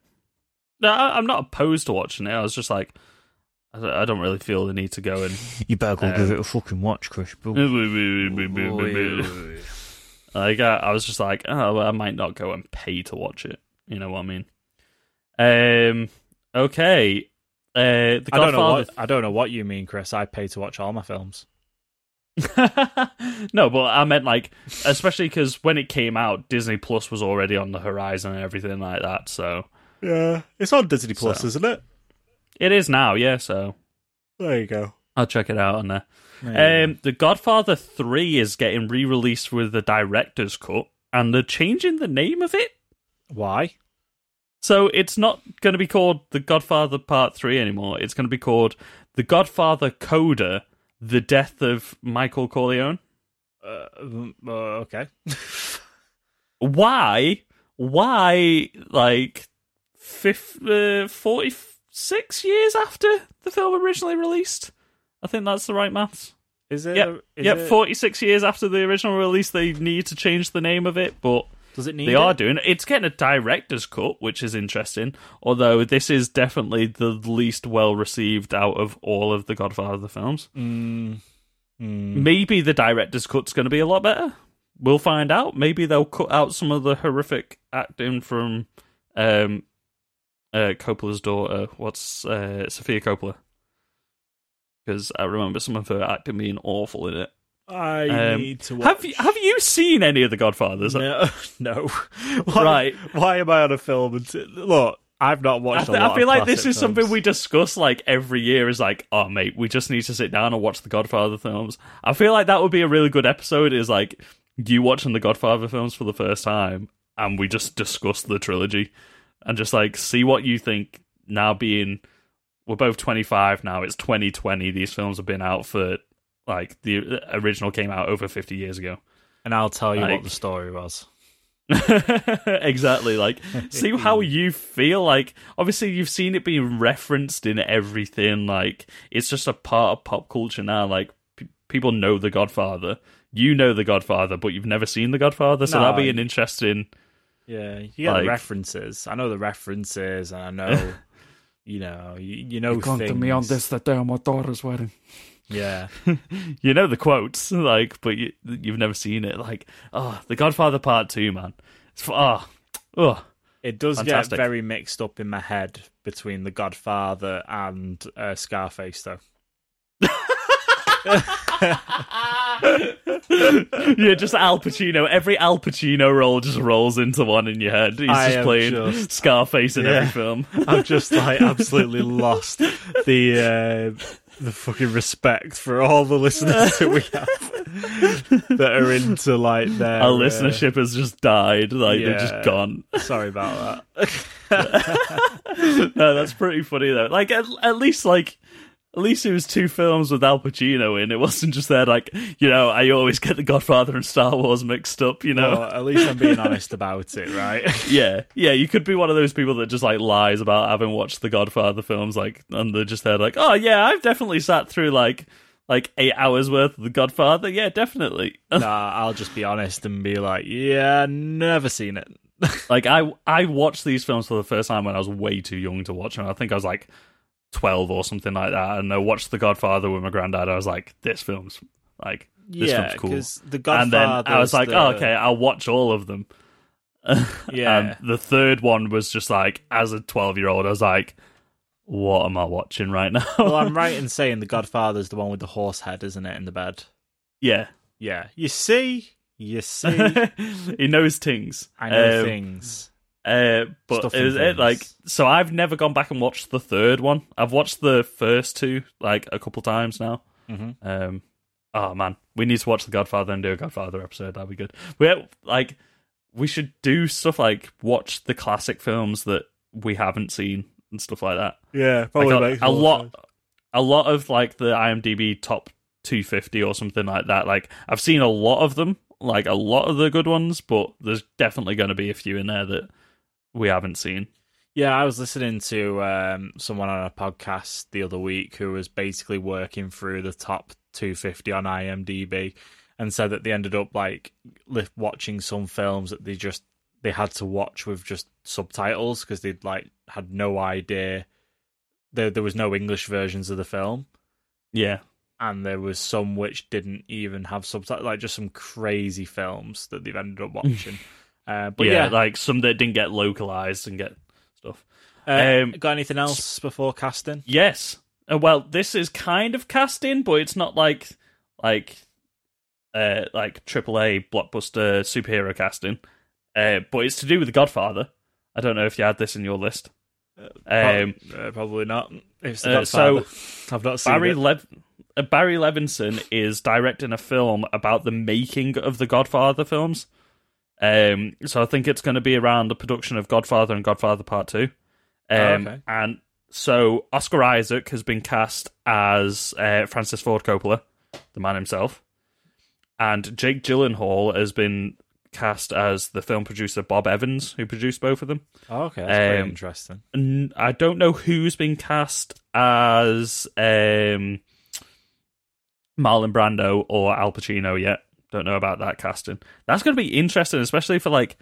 No, I'm not opposed to watching it. I was just like, I don't, really feel the need to go and. You better go Um, give it a fucking watch, Chris. like, I, I was just like, oh, well, I might not go and pay to watch it. You know what I mean? Um. Okay. Uh, the I don't know Godfather. what I don't know what you mean, Chris. I pay to watch all my films. no, but I meant like, especially because when it came out, Disney Plus was already on the horizon and everything like that. So Yeah, it's on Disney Plus, So- isn't it? It is now, yeah. So There you go. I'll check it out on there. There Um, the Godfather Three is getting re-released with the director's cut, and they're changing the name of it. Why? So it's not going to be called The Godfather Part 3 anymore. It's going to be called The Godfather Coda The Death of Michael Corleone. Uh, uh, okay. Why? Why, like, fif- uh, 46 years after the film originally released? I think that's the right maths. Is it? Yep, is yep, it- 46 years after the original release, they need to change the name of it, but Does it need? they are doing it. It's getting a director's cut, which is interesting. Although this is definitely the least well received out of all of the Godfather films. Mm, mm. Maybe the director's cut's going to be a lot better. We'll find out. Maybe they'll cut out some of the horrific acting from um, uh, Coppola's daughter. What's uh, Sofia Coppola? Because I remember some of her acting being awful in it. I Um, need to. Watch. Have you have you seen any of the Godfathers? No, no. Why, Right. Why am I on a film? And t- look, I've not I, watched. th- a lot I feel like this is something we discuss like every year. Is like, oh mate, we just need to sit down and watch the Godfather films. I feel like that would be a really good episode. Is like you watching the Godfather films for the first time, and we just discuss the trilogy, and just like see what you think. Now being, we're both twenty five now. It's twenty twenty. These films have been out for like the original came out over fifty years ago. and I'll tell you Like- what the story was. exactly. Like, see how you feel. Like, obviously, you've seen it being referenced in everything. Like, it's just a part of pop culture now. Like, p- people know The Godfather. You know The Godfather, but you've never seen The Godfather. So No, that'd be an interesting. Yeah, you get Like- the references. I know the references, and I know, you know, you, know, you know things. the day of my daughter's wedding. Yeah, You know the quotes, like, but you, you've never seen it. Like, oh, The Godfather Part Two, man. It's f- oh, oh. it does Fantastic. get very mixed up in my head between The Godfather and uh, Scarface, though. yeah, just Al Pacino. Every Al Pacino role just rolls into one in your head. He's I just playing just- Scarface in Yeah. every film. I've just like absolutely lost the uh, the fucking respect for all the listeners that we have that are into like their Our uh, listenership has just died. Like they're just gone. sorry about that. no, that's pretty funny though. Like at, at least like. At least it was two films with Al Pacino in. It wasn't just there, like you know. I always get The Godfather and Star Wars mixed up. You know, Well, at least I'm being honest about it, right? yeah, yeah. You could be one of those people that just like lies about having watched the Godfather films, like, and they're just there, like, oh yeah, I've definitely sat through like like eight hours worth of the Godfather. Yeah, definitely. nah, I'll just be honest and be like, yeah, never seen it. like I I watched these films for the first time when I was way too young to watch them. I think I was like twelve or something like that, and I watched the Godfather with my granddad. I was like, this film's like this yeah, film's cool. because the And then I was like, oh, okay, I'll watch all of them. Yeah. And the third one was just like, as a 12 year old, I was like, what am I watching right now? well, I'm right in saying the Godfather's the one with the horse head, isn't it, in the bed? yeah. Yeah. You see, you see, he knows things. I know Um, things. Uh, but Stuff it was it, like so. I've never gone back and watched the third one. I've watched the first two like a couple times now. Mhm. Um, oh man, we need to watch the Godfather and do a Godfather episode. That'd be good. We like we should do stuff like watch the classic films that we haven't seen and stuff like that. Yeah, Like, a, a lot, a lot of like the IMDb top 250 or something like that. Like I've seen a lot of them, like a lot of the good ones, but there's definitely going to be a few in there that we haven't seen. Yeah, I was listening to um, someone on a podcast the other week who was basically working through the top 250 on IMDb and said that they ended up like watching some films that they just they had to watch with just subtitles because they'd like had no idea there there was no English versions of the film Yeah, and there was some which didn't even have subtitles like just some crazy films that they've ended up watching. Uh, but yeah, yeah, like some that didn't get localized and get stuff. uh, um, got anything else before casting? Yes. Uh, well, this is kind of casting, but it's not like like uh like AAA blockbuster superhero casting. Uh, but it's to do with The Godfather. I don't know if you had this in your list. Um, uh, probably not. It's the uh, Godfather. so I've not seen Barry it. Lev- uh, Barry Levinson is directing a film about the making of the Godfather films. Um, so I think it's going to be around the production of Godfather and Godfather Part Two. Um, Oh, okay. And so Oscar Isaac has been cast as uh, Francis Ford Coppola, the man himself, and Jake Gyllenhaal has been cast as the film producer Bob Evans, who produced both of them. Oh, okay, that's very um, interesting. N- I don't know who's been cast as um, Marlon Brando or Al Pacino yet. Don't know about that casting. That's going to be interesting, especially for like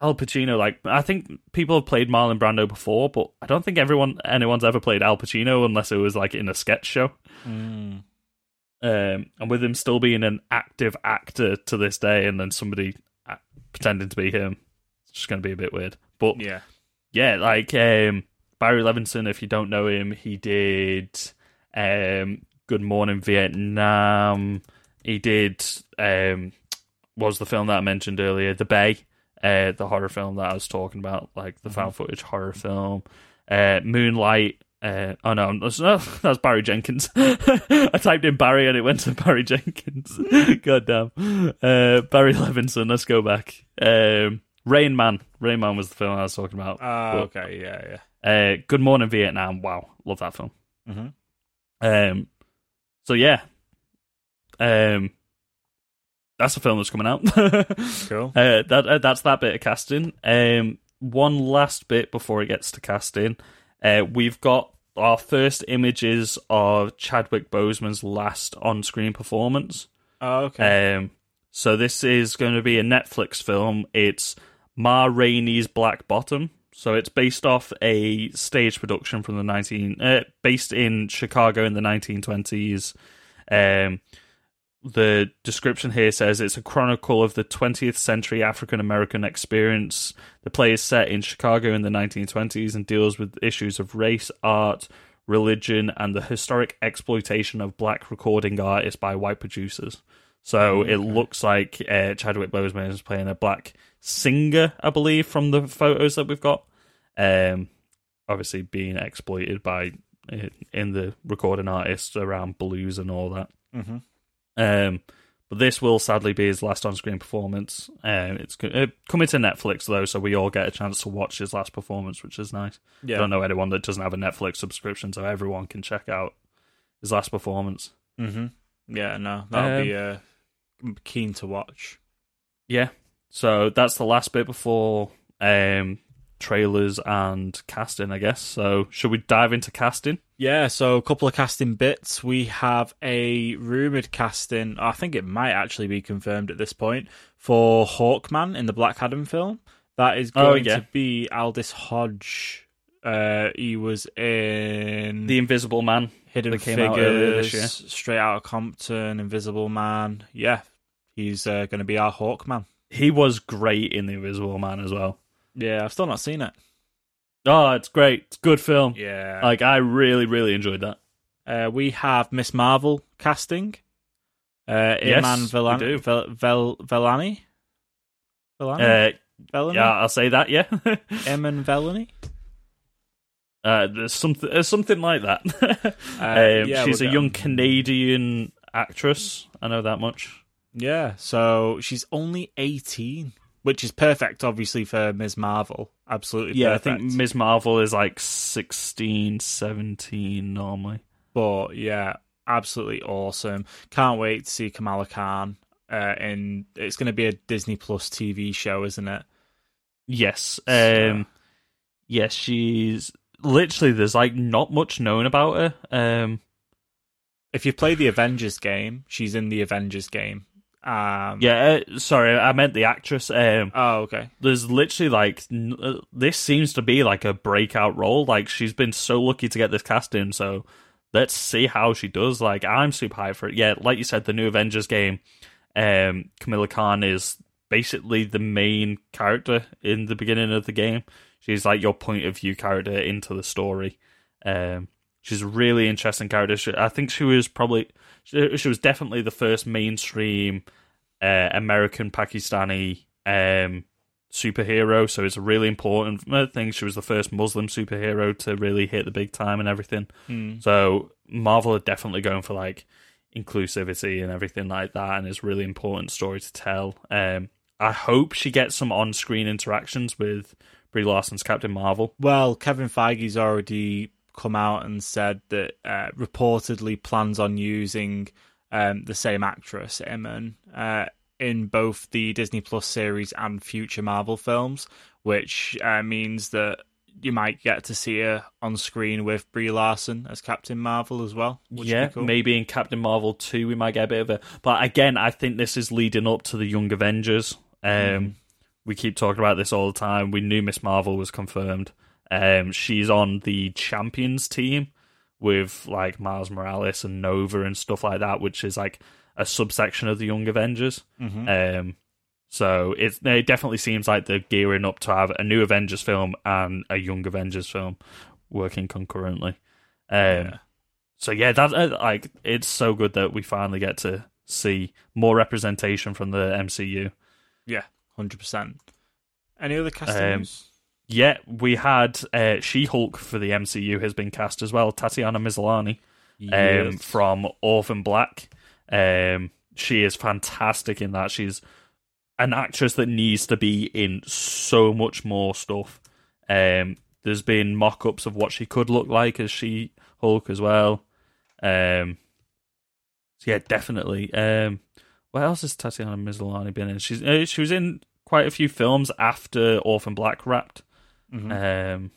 Al Pacino. Like, I think people have played Marlon Brando before, but I don't think everyone anyone's ever played Al Pacino unless it was like in a sketch show. Mm. Um, and with him still being an active actor to this day, and then somebody uh, pretending to be him, it's just going to be a bit weird. But Yeah. yeah, like um, Barry Levinson. If you don't know him, he did um, Good Morning Vietnam. He did um, was the film that I mentioned earlier, The Bay, uh, the horror film that I was talking about, like the found footage horror film. Uh, Moonlight. Uh, oh no, that's, no, that's Barry Jenkins. I typed in Barry and it went to Barry Jenkins. God damn. Uh, Barry Levinson. Let's go back. Um, Rain Man. Rain Man was the film I was talking about. But- okay, yeah, yeah. uh, Good Morning Vietnam. Wow, love that film. Mhm. Um, so yeah, um, that's a film that's coming out. Cool. Uh, that uh, that's that bit of casting. Um, one last bit before it gets to casting. Uh, we've got our first images of Chadwick Boseman's last on-screen performance. Oh, okay. Um, so this is going to be a Netflix film. It's Ma Rainey's Black Bottom. So it's based off a stage production from the nineteen, uh, based in Chicago in the nineteen twenties. Um, the description here says it's a chronicle of the 20th century African American experience. The play is set in Chicago in the 1920s and deals with issues of race, art, religion, and the historic exploitation of black recording artists by white producers. So it looks like uh, Chadwick Boseman is playing a black singer, I believe, from the photos that we've got. Um, obviously being exploited by uh, in the recording artists around blues and all that. Mhm. Um, but this will sadly be his last on-screen performance. Um, it's uh, coming to Netflix though, so we all get a chance to watch his last performance, which is nice. yeah. I don't know anyone that doesn't have a Netflix subscription, so everyone can check out his last performance. Mm-hmm. Yeah, no, that'll Um, be uh, keen to watch. Yeah. So that's the last bit before um, trailers and casting, I guess. So should we dive into casting? Yeah, so a couple of casting bits. We have a rumored casting. I think it might actually be confirmed at this point for Hawkman in the Black Adam film. That is Oh, going yeah. to be Aldis Hodge. Uh, he was in The Invisible Man. Hidden came out earlier this year. Figures, Straight Outta Compton, Invisible Man. Yeah, he's uh, going to be our Hawkman. He was great in The Invisible Man as well. Yeah, I've still not seen it. Oh, it's great. It's a good film. Yeah. Like I really, really enjoyed that. Uh, we have Miss Marvel casting. Uh, Yes, Iman we Villan- do. Vel- Vel- Vellani? Vellani? Uh, yeah, I'll say that. Yeah, Emin Vellani? uh, there's something, uh, something like that. Uh, um, yeah, she's a young. Canadian actress. I know that much. Yeah, so she's only 18, which is perfect, obviously, for Ms. Marvel. Absolutely Yeah, perfect. I think Ms. Marvel is like 16, 17 normally. But yeah, absolutely awesome. Can't wait to see Kamala Khan. Uh, and it's going to be a Disney Plus TV show, isn't it? Yes. So- Um, yes, she's literally there's like not much known about her. Um, If you play the Avengers game, she's in the Avengers game. Um, yeah, uh, sorry, I meant the actress. Um, Oh, okay. there's literally like n- uh, this seems to be like a breakout role. Like she's been so lucky to get this casting, so let's see how she does. Like I'm super hyped for it. Yeah, like you said, the new Avengers game. Um, Kamala Khan is basically the main character in the beginning of the game. She's like your point of view character into the story. Um, she's a really interesting character. She, I think she was probably she, she was definitely the first mainstream uh, American Pakistani um, superhero. So it's a really important thing. She was the first Muslim superhero to really hit the big time and everything. Hmm. So Marvel are definitely going for like inclusivity and everything like that, and it's a really important story to tell. Um, I hope she gets some on-screen interactions with Brie Larson's Captain Marvel. Well, Kevin Feige's already come out and said that uh, reportedly plans on using um, the same actress, Emin, uh, in both the Disney Plus series and future Marvel films, which uh, means that you might get to see her on screen with Brie Larson as Captain Marvel as well. Which yeah, cool. maybe in Captain Marvel 2 we might get a bit of a. But again, I think this is leading up to the Young Avengers. Um, Mm. We keep talking about this all the time. We knew Miss Marvel was confirmed. Um, she's on the Champions team with like Miles Morales and Nova and stuff like that, which is like a subsection of the Young Avengers. Mhm. Um, so it, it definitely seems like they're gearing up to have a new Avengers film and a Young Avengers film working concurrently. Um, Yeah. So yeah, that uh, like it's so good that we finally get to see more representation from the MCU. Yeah, hundred percent. Any other Um, castings? Yeah, we had uh, She Hulk for the MCU has been cast as well. Tatiana Maslany um, from Orphan Black. Um, she is fantastic in that. She's an actress that needs to be in so much more stuff. Um, there's been mock-ups of what she could look like as She Hulk as well. Um, so yeah, definitely. Um, what else has Tatiana Maslany been in? She's uh, she was in quite a few films after Orphan Black wrapped. Um,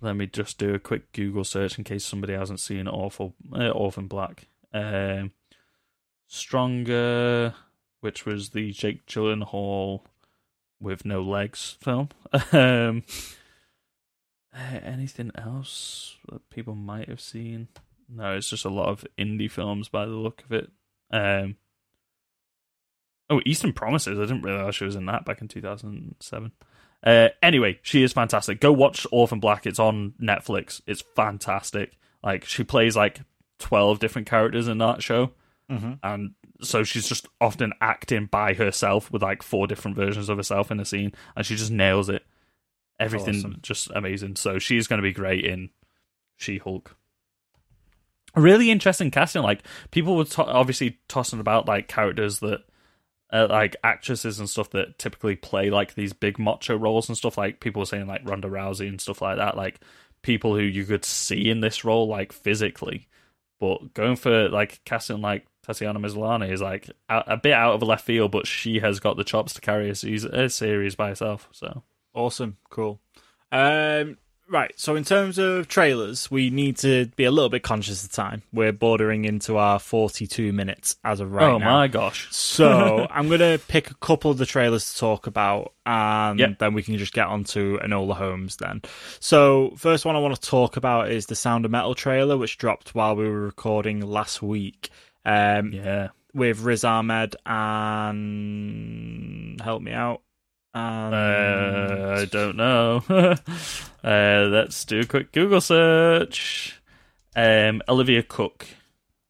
let me just do a quick Google search in case somebody hasn't seen Awful uh, Orphan Black. Um, Stronger, which was the Jake Gyllenhaal with no legs film. um, uh, anything else that people might have seen? No, it's just a lot of indie films by the look of it. Um, oh, Eastern Promises. I didn't realize she was in that back in 2007. Uh, anyway, she is fantastic. Go watch Orphan Black. It's on Netflix. It's fantastic. Like she plays like 12 different characters in that show. And so she's just often acting by herself with like four different versions of herself in a scene, and she just nails it. Everything Awesome. just amazing. So she's going to be great in She Hulk. Really interesting casting. Like people were to- obviously tossing about like characters that, uh, like actresses and stuff that typically play like these big macho roles and stuff. Like people saying like Ronda Rousey and stuff like that. Like people who you could see in this role like physically, but going for like casting like Tatiana Maslany is like a, a bit out of left field, but she has got the chops to carry a, a series by herself. So Awesome, cool. Um, right, so in terms of trailers, we need to be a little bit conscious of time. We're bordering into our 42 minutes as of right oh now. my gosh, So I'm going to pick a couple of the trailers to talk about, and Yep. then we can just get on to Enola Holmes then. So first one I want to talk about is the Sound of Metal trailer, which dropped while we were recording last week. Um, yeah. with Riz Ahmed and help me out. And Uh, I don't know. uh, let's do a quick Google search. Um, Olivia Cooke.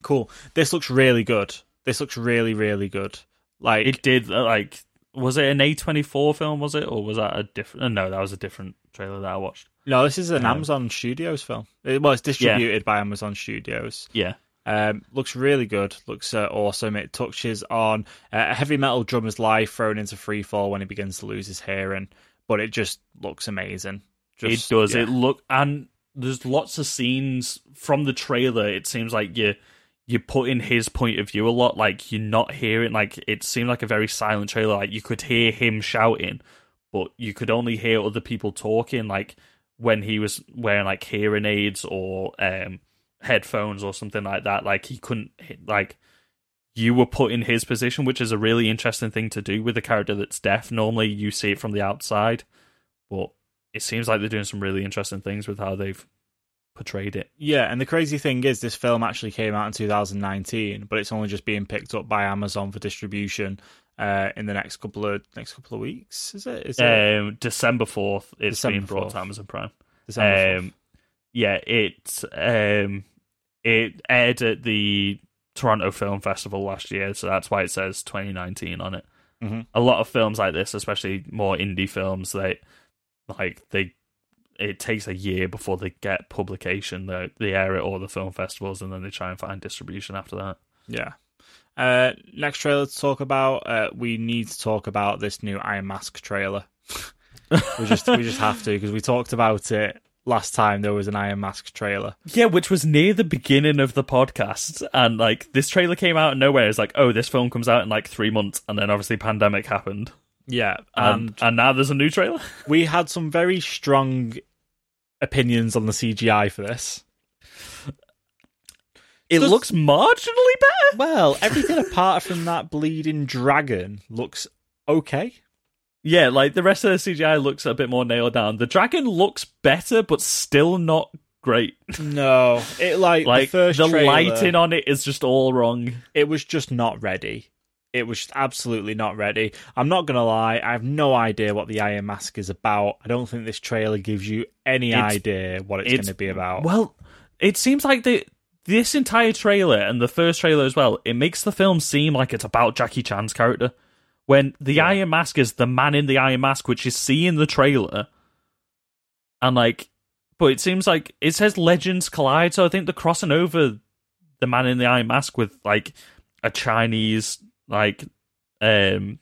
cool. This looks really good. This looks really, really good. Like It did uh, like was it an A twenty four film? Was it or was that a different? uh, No, that was a different trailer that I watched. no, this is an um, Amazon Studios film. It, well, it's distributed by Amazon Studios. Yeah, Um, looks really good. Looks uh, awesome. It touches on uh, a heavy metal drummer's life thrown into free fall when he begins to lose his hearing, but it just looks amazing. Just, it does. yeah. It look and there's lots of scenes from the trailer. It seems like you you put in his point of view a lot. Like you're not hearing. Like it seemed like a very silent trailer. Like you could hear him shouting, but you could only hear other people talking. Like when he was wearing like hearing aids or um headphones or something like that. Like he couldn't like. You were put in his position, which is a really interesting thing to do with a character that's deaf. Normally, you see it from the outside, but it seems like they're doing some really interesting things with how they've portrayed it. Yeah, and the crazy thing is, this film actually came out in 2019, but it's only just being picked up by Amazon for distribution uh, in the next couple of next couple of weeks. Is it? Is it Um, December fourth, it's December being brought 4th. to Amazon Prime. December 4th? Um, yeah, it's um, it aired at the Toronto Film Festival last year, so that's why it says 2019 on it. Mhm. A lot of films like this, especially more indie films, they like they it takes a year before they get publication. They they air it all the film festivals, and then they try and find distribution after that. Yeah. Uh, next trailer to talk about. Uh, we need to talk about this new Iron Mask trailer. we just we just have to because we talked about it last time. There was an Iron Mask trailer. Yeah, which was near the beginning of the podcast, and like this trailer came out of nowhere. It's like, oh, this film comes out in like three months, and then obviously pandemic happened, Yeah, and and and now there's a new trailer. we had some very strong opinions on the CGI for this. It Does- looks marginally better. Well, everything apart from that bleeding dragon looks okay. Yeah, like the rest of the CGI looks a bit more nailed down. The dragon looks better, but still not great. No, it like, Like the first the trailer, lighting on it is just all wrong. it was just not ready. It was just absolutely not ready. I'm not gonna lie, I have no idea what the Iron Mask is about. I don't think this trailer gives you any It's- idea what it's, it's- gonna be about. Well, it seems like the this entire trailer and the first trailer as well, it makes the film seem like it's about Jackie Chan's character. When the Iron Mask is the man in the Iron Mask, which is seen in the trailer, and like, but it seems like it says Legends Collide, so I think they're crossing over the man in the Iron Mask with like a Chinese like um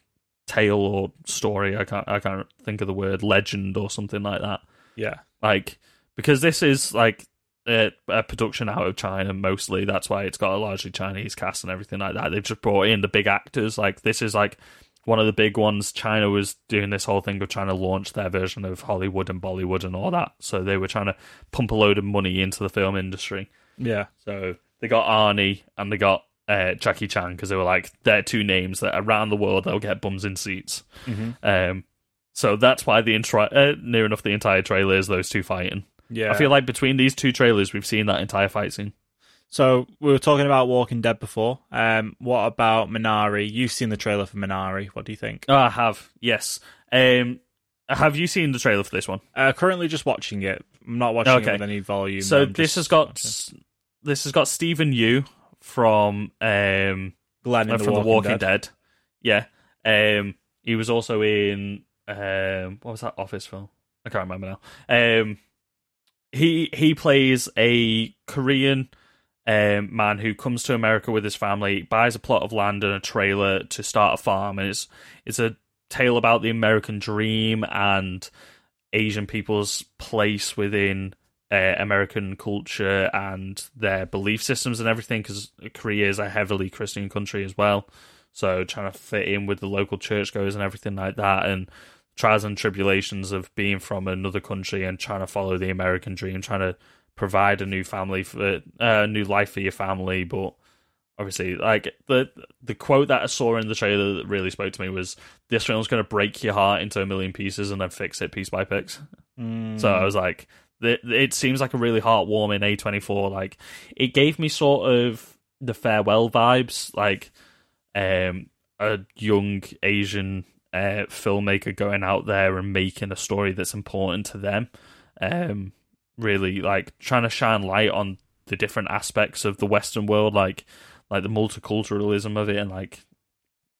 tale or story. I can't I can't think of the word legend or something like that yeah, like because this is like uh, a production out of China mostly. That's why it's got a largely Chinese cast and everything like that. They've just brought in the big actors. Like this is like one of the big ones. China was doing this whole thing of trying to launch their version of Hollywood and Bollywood and all that. So they were trying to pump a load of money into the film industry. Yeah. So they got Arnie and they got uh, Jackie Chan because they were like they're two names that around the world they'll get bums in seats. Um, so that's why the intro uh, near enough the entire trailer is those two fighting. Yeah. I feel like between these two trailers, we've seen that entire fight scene. So we were talking about Walking Dead before. Um, what about Minari? You've seen the trailer for Minari. What do you think? Oh, I have, yes. Um, have you seen the trailer for this one? Uh, currently just watching it. I'm not watching Okay. it with any volume. so I'm this has got watching. this has got Steven Yeun from um, Glenn in uh, the from Walking, The Walking Dead. Dead. Yeah. Um, he was also in um, what was that Office film? I can't remember now. Um, he he plays a Korean um, man who comes to America with his family, buys a plot of land and a trailer to start a farm, and it's it's a tale about the American dream and Asian people's place within uh, American culture and their belief systems and everything. Because Korea is a heavily Christian country as well, so trying to fit in with the local churchgoers and everything like that, and trials and tribulations of being from another country and trying to follow the American dream, trying to provide a new family for a uh, new life for your family, but obviously like the the quote that I saw in the trailer that really spoke to me was this film's going to break your heart into a million pieces and then fix it piece by piece. Mm. So I was like, it, it seems like a really heartwarming A24. Like, it gave me sort of the farewell vibes, like um, a young Asian uh, filmmaker going out there and making a story that's important to them. Um, really, like trying to shine light on the different aspects of the Western world, like like the multiculturalism of it, and like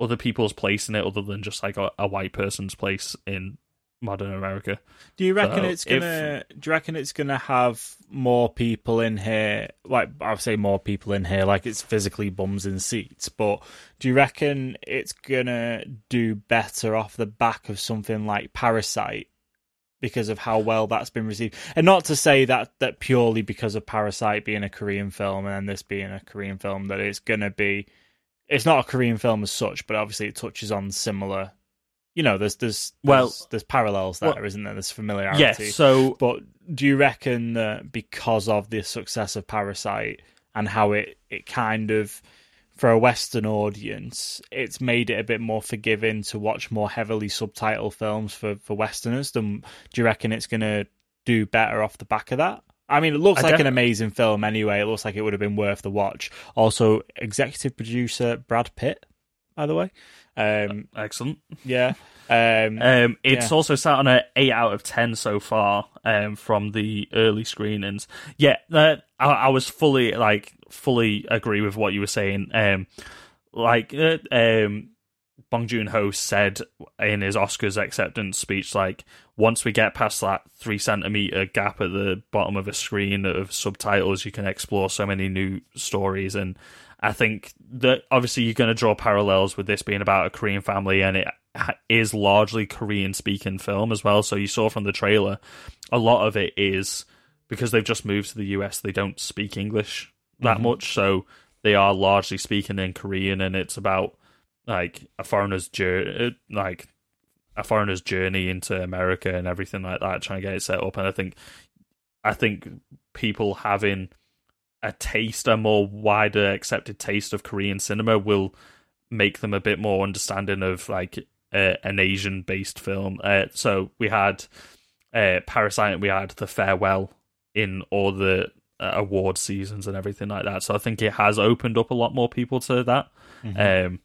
other people's place in it, other than just like a, a white person's place in modern America. Do you reckon So, it's gonna? Do you reckon it's gonna have more people in here? Like I'll say more people in here, like it's physically bums in seats. But do you reckon it's gonna do better off the back of something like Parasite? Because of how well that's been received, and not to say that that purely because of Parasite being a Korean film and this being a Korean film that it's gonna be. It's not a Korean film as such, but obviously it touches on similar. You know, there's there's Well- there's, there's parallels there, well, not there? There's familiarity. Yeah, so But do you reckon that because of the success of Parasite and how it, it kind of, for a Western audience, it's made it a bit more forgiving to watch more heavily subtitled films for, for Westerners? Then do you reckon it's going to do better off the back of that? I mean, it looks I like an amazing film anyway. It looks like it would have been worth the watch. Also, executive producer Brad Pitt, by the way. Um, excellent. yeah. Um, Um, it's Yeah. also sat on a eight out of ten so far um, from the early screenings. Yeah, uh, I, I was fully like fully agree with what you were saying. Um, like uh, um, Bong Joon Ho said in his Oscars acceptance speech, like once we get past that three centimeter gap at the bottom of a screen of subtitles, you can explore so many new stories. And I think that obviously you're going to draw parallels with this being about a Korean family, and it is largely Korean speaking film as well. So you saw from the trailer, a lot of it is because they've just moved to the US, they don't speak English that much, so they are largely speaking in Korean, and it's about like a foreigner's journey, like a foreigner's journey into America and everything like that, trying to get it set up. And I think, I think people having a taste, a more wider accepted taste of Korean cinema will make them a bit more understanding of like uh, an Asian based film. Uh, so we had uh, Parasite, and we had The Farewell in all the uh, award seasons and everything like that. So I think it has opened up a lot more people to that. Um,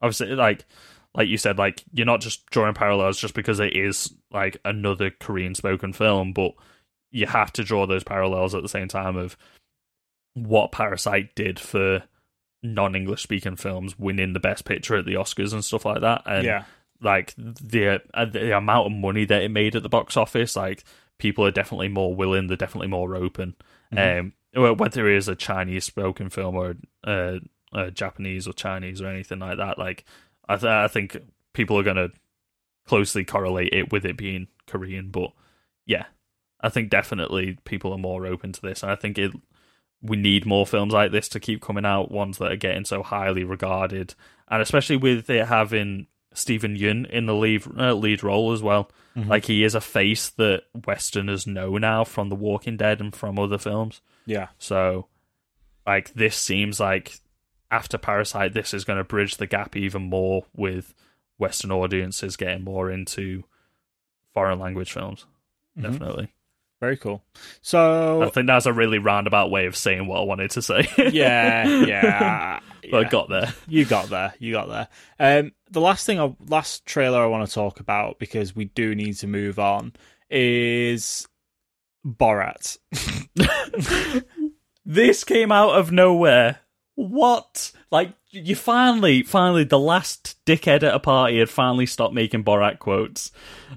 obviously, like like you said, like you're not just drawing parallels just because it is like another Korean spoken film, but you have to draw those parallels at the same time of what Parasite did for non-English speaking films, winning the Best Picture at the Oscars and stuff like that, and Yeah. like the uh, the amount of money that it made at the box office, like people are definitely more willing, they're definitely more open. Um, well, whether it is a Chinese spoken film or uh, uh, Japanese or Chinese or anything like that, like I, th- I think people are going to closely correlate it with it being Korean. But yeah, I think definitely people are more open to this, and I think it we need more films like this to keep coming out, ones that are getting so highly regarded, and especially with it having Steven Yeun in the lead uh, lead role as well. Like he is a face that Westerners know now from The Walking Dead and from other films. Yeah. So, like, this seems like after Parasite, this is going to bridge the gap even more with Western audiences getting more into foreign language films. Definitely. Very cool. So I think that's a really roundabout way of saying what I wanted to say. yeah, yeah, but I got there. You got there. You got there. Um, the last thing, I, last trailer I want to talk about because we do need to move on is Borat. This came out of nowhere. What? Like, you finally, finally, the last dickhead at a party had finally stopped making Borat quotes.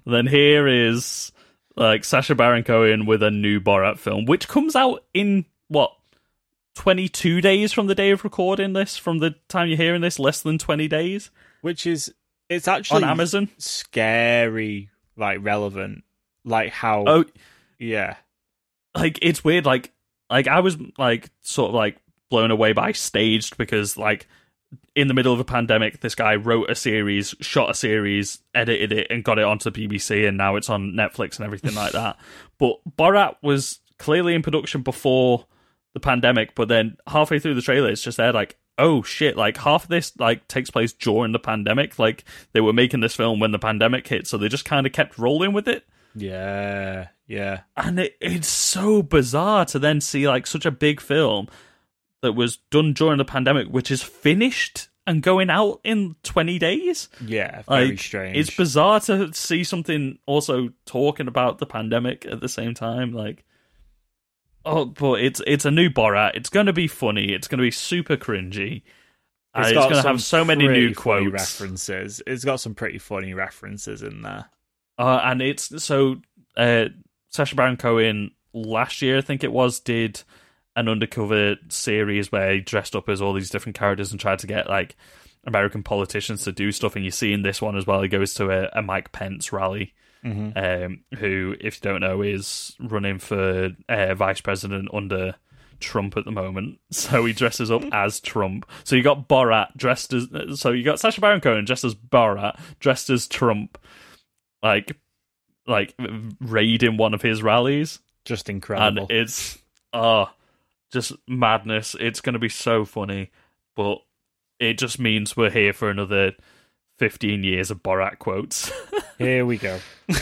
Then here is, like, Sacha Baron Cohen with a new Borat film, which comes out in, what, 22 days from the day of recording this? From the time you're hearing this, less than 20 days? which is it's actually On Amazon? scary, like relevant, like how Oh, yeah, like it's weird like like i was like sort of like blown away by staged because like in the middle of a pandemic this guy wrote a series shot a series edited it and got it onto bbc and now it's on netflix and everything like that. But borat was clearly in production before the pandemic but then halfway through the trailer it's just there like oh shit like half of this like takes place during the pandemic. Like they were making this film when the pandemic hit so they just kind of kept rolling with it. Yeah, yeah. and it, it's so bizarre to then see like such a big film that was done during the pandemic which is finished and going out in 20 days Yeah, very like strange. it's bizarre to see something also talking about the pandemic at the same time like oh but it's it's a new borat it's going to be funny it's going to be super cringy Uh, it's, going to have so many new quotes references. It's got some pretty funny references in there. Uh, and it's so uh, Sacha Baron Cohen last year, I think it was, did an undercover series where he dressed up as all these different characters and tried to get like American politicians to do stuff. And you see in this one as well, he goes to a, a Mike Pence rally, um, who, if you don't know, is running for uh, vice president under. Trump at the moment, so he dresses up as Trump. So you got Borat dressed as, so you got Sacha Baron Cohen dressed as Borat, dressed as Trump, like like raiding one of his rallies Just incredible. and it's uh just madness. It's going to be so funny but it just means we're here for another 15 years of borat quotes. Here we go.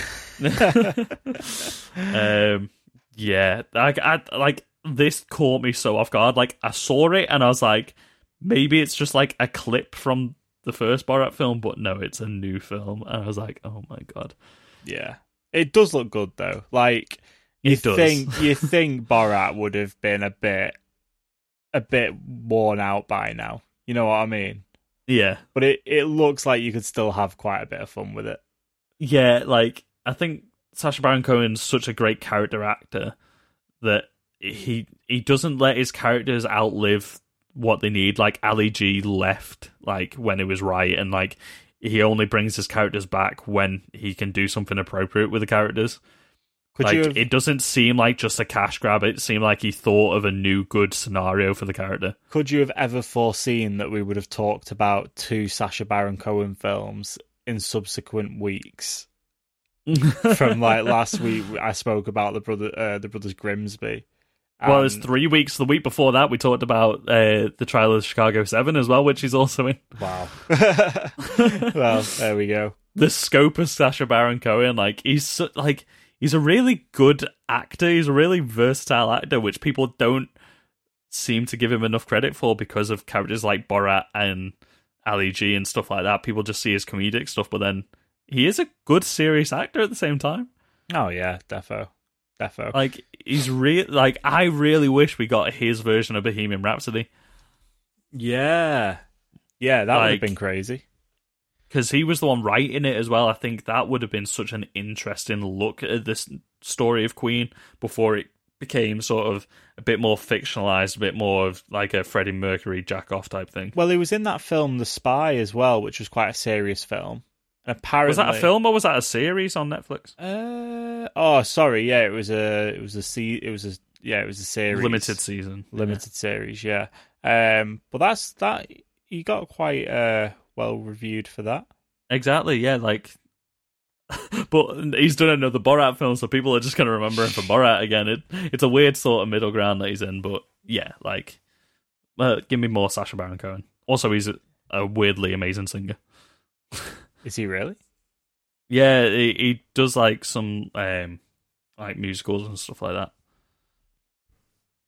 um yeah like I like this caught me so off guard. Like i saw it and i was like maybe it's just like a clip from the first borat film but no it's a new film. And i was like oh my god. Yeah, it does look good though. Like you It does. think you think Borat would have been a bit a bit worn out by now. You know what I mean? yeah But it it looks like you could still have quite a bit of fun with it. Yeah, like I think Sacha Baron Cohen's such a great character actor that he he doesn't let his characters outlive what they need. Like Ali G left like when it was right, and like he only brings his characters back when he can do something appropriate with the characters. Could like have, it doesn't seem like just a cash grab. It seemed like he thought of a new good scenario for the character. could you have ever foreseen that we would have talked about two Sacha Baron Cohen films in subsequent weeks? From like last week, I spoke about the brother, uh, the brothers Grimsby. well, it was three weeks. The week before that, we talked about uh, the trial of Chicago Seven as well, which he's also in. Wow. well, there we go. the scope of Sacha Baron Cohen. Like he's so, like he's a really good actor. He's a really versatile actor, which people don't seem to give him enough credit for because of characters like Borat and Ali G and stuff like that. People just see his comedic stuff, but then he is a good serious actor at the same time. Oh yeah, defo, defo. Like he's real. Like I really wish we got his version of Bohemian Rhapsody yeah, yeah, that would have been crazy. Because he was the one writing it as well. I think that would have been such an interesting look at this story of Queen before it became sort of a bit more fictionalized, a bit more of like a Freddie Mercury jack off type thing. Well, he was in that film The Spy as well, which was quite a serious film. And apparently, Was that a film or was that a series on Netflix? Uh, oh, sorry. Yeah, it was a it was a se- it was a yeah it was a series Limited season. limited series. Yeah. Um, but that's that. He got quite uh well reviewed for that. Exactly, yeah, like but he's done another Borat film, so people are just gonna remember him for Borat again. It it's a weird sort of middle ground that he's in, but yeah, like uh, give me more Sacha Baron Cohen. Also he's a, a weirdly amazing singer. Is he really? Yeah, he, he does like some um like musicals and stuff like that.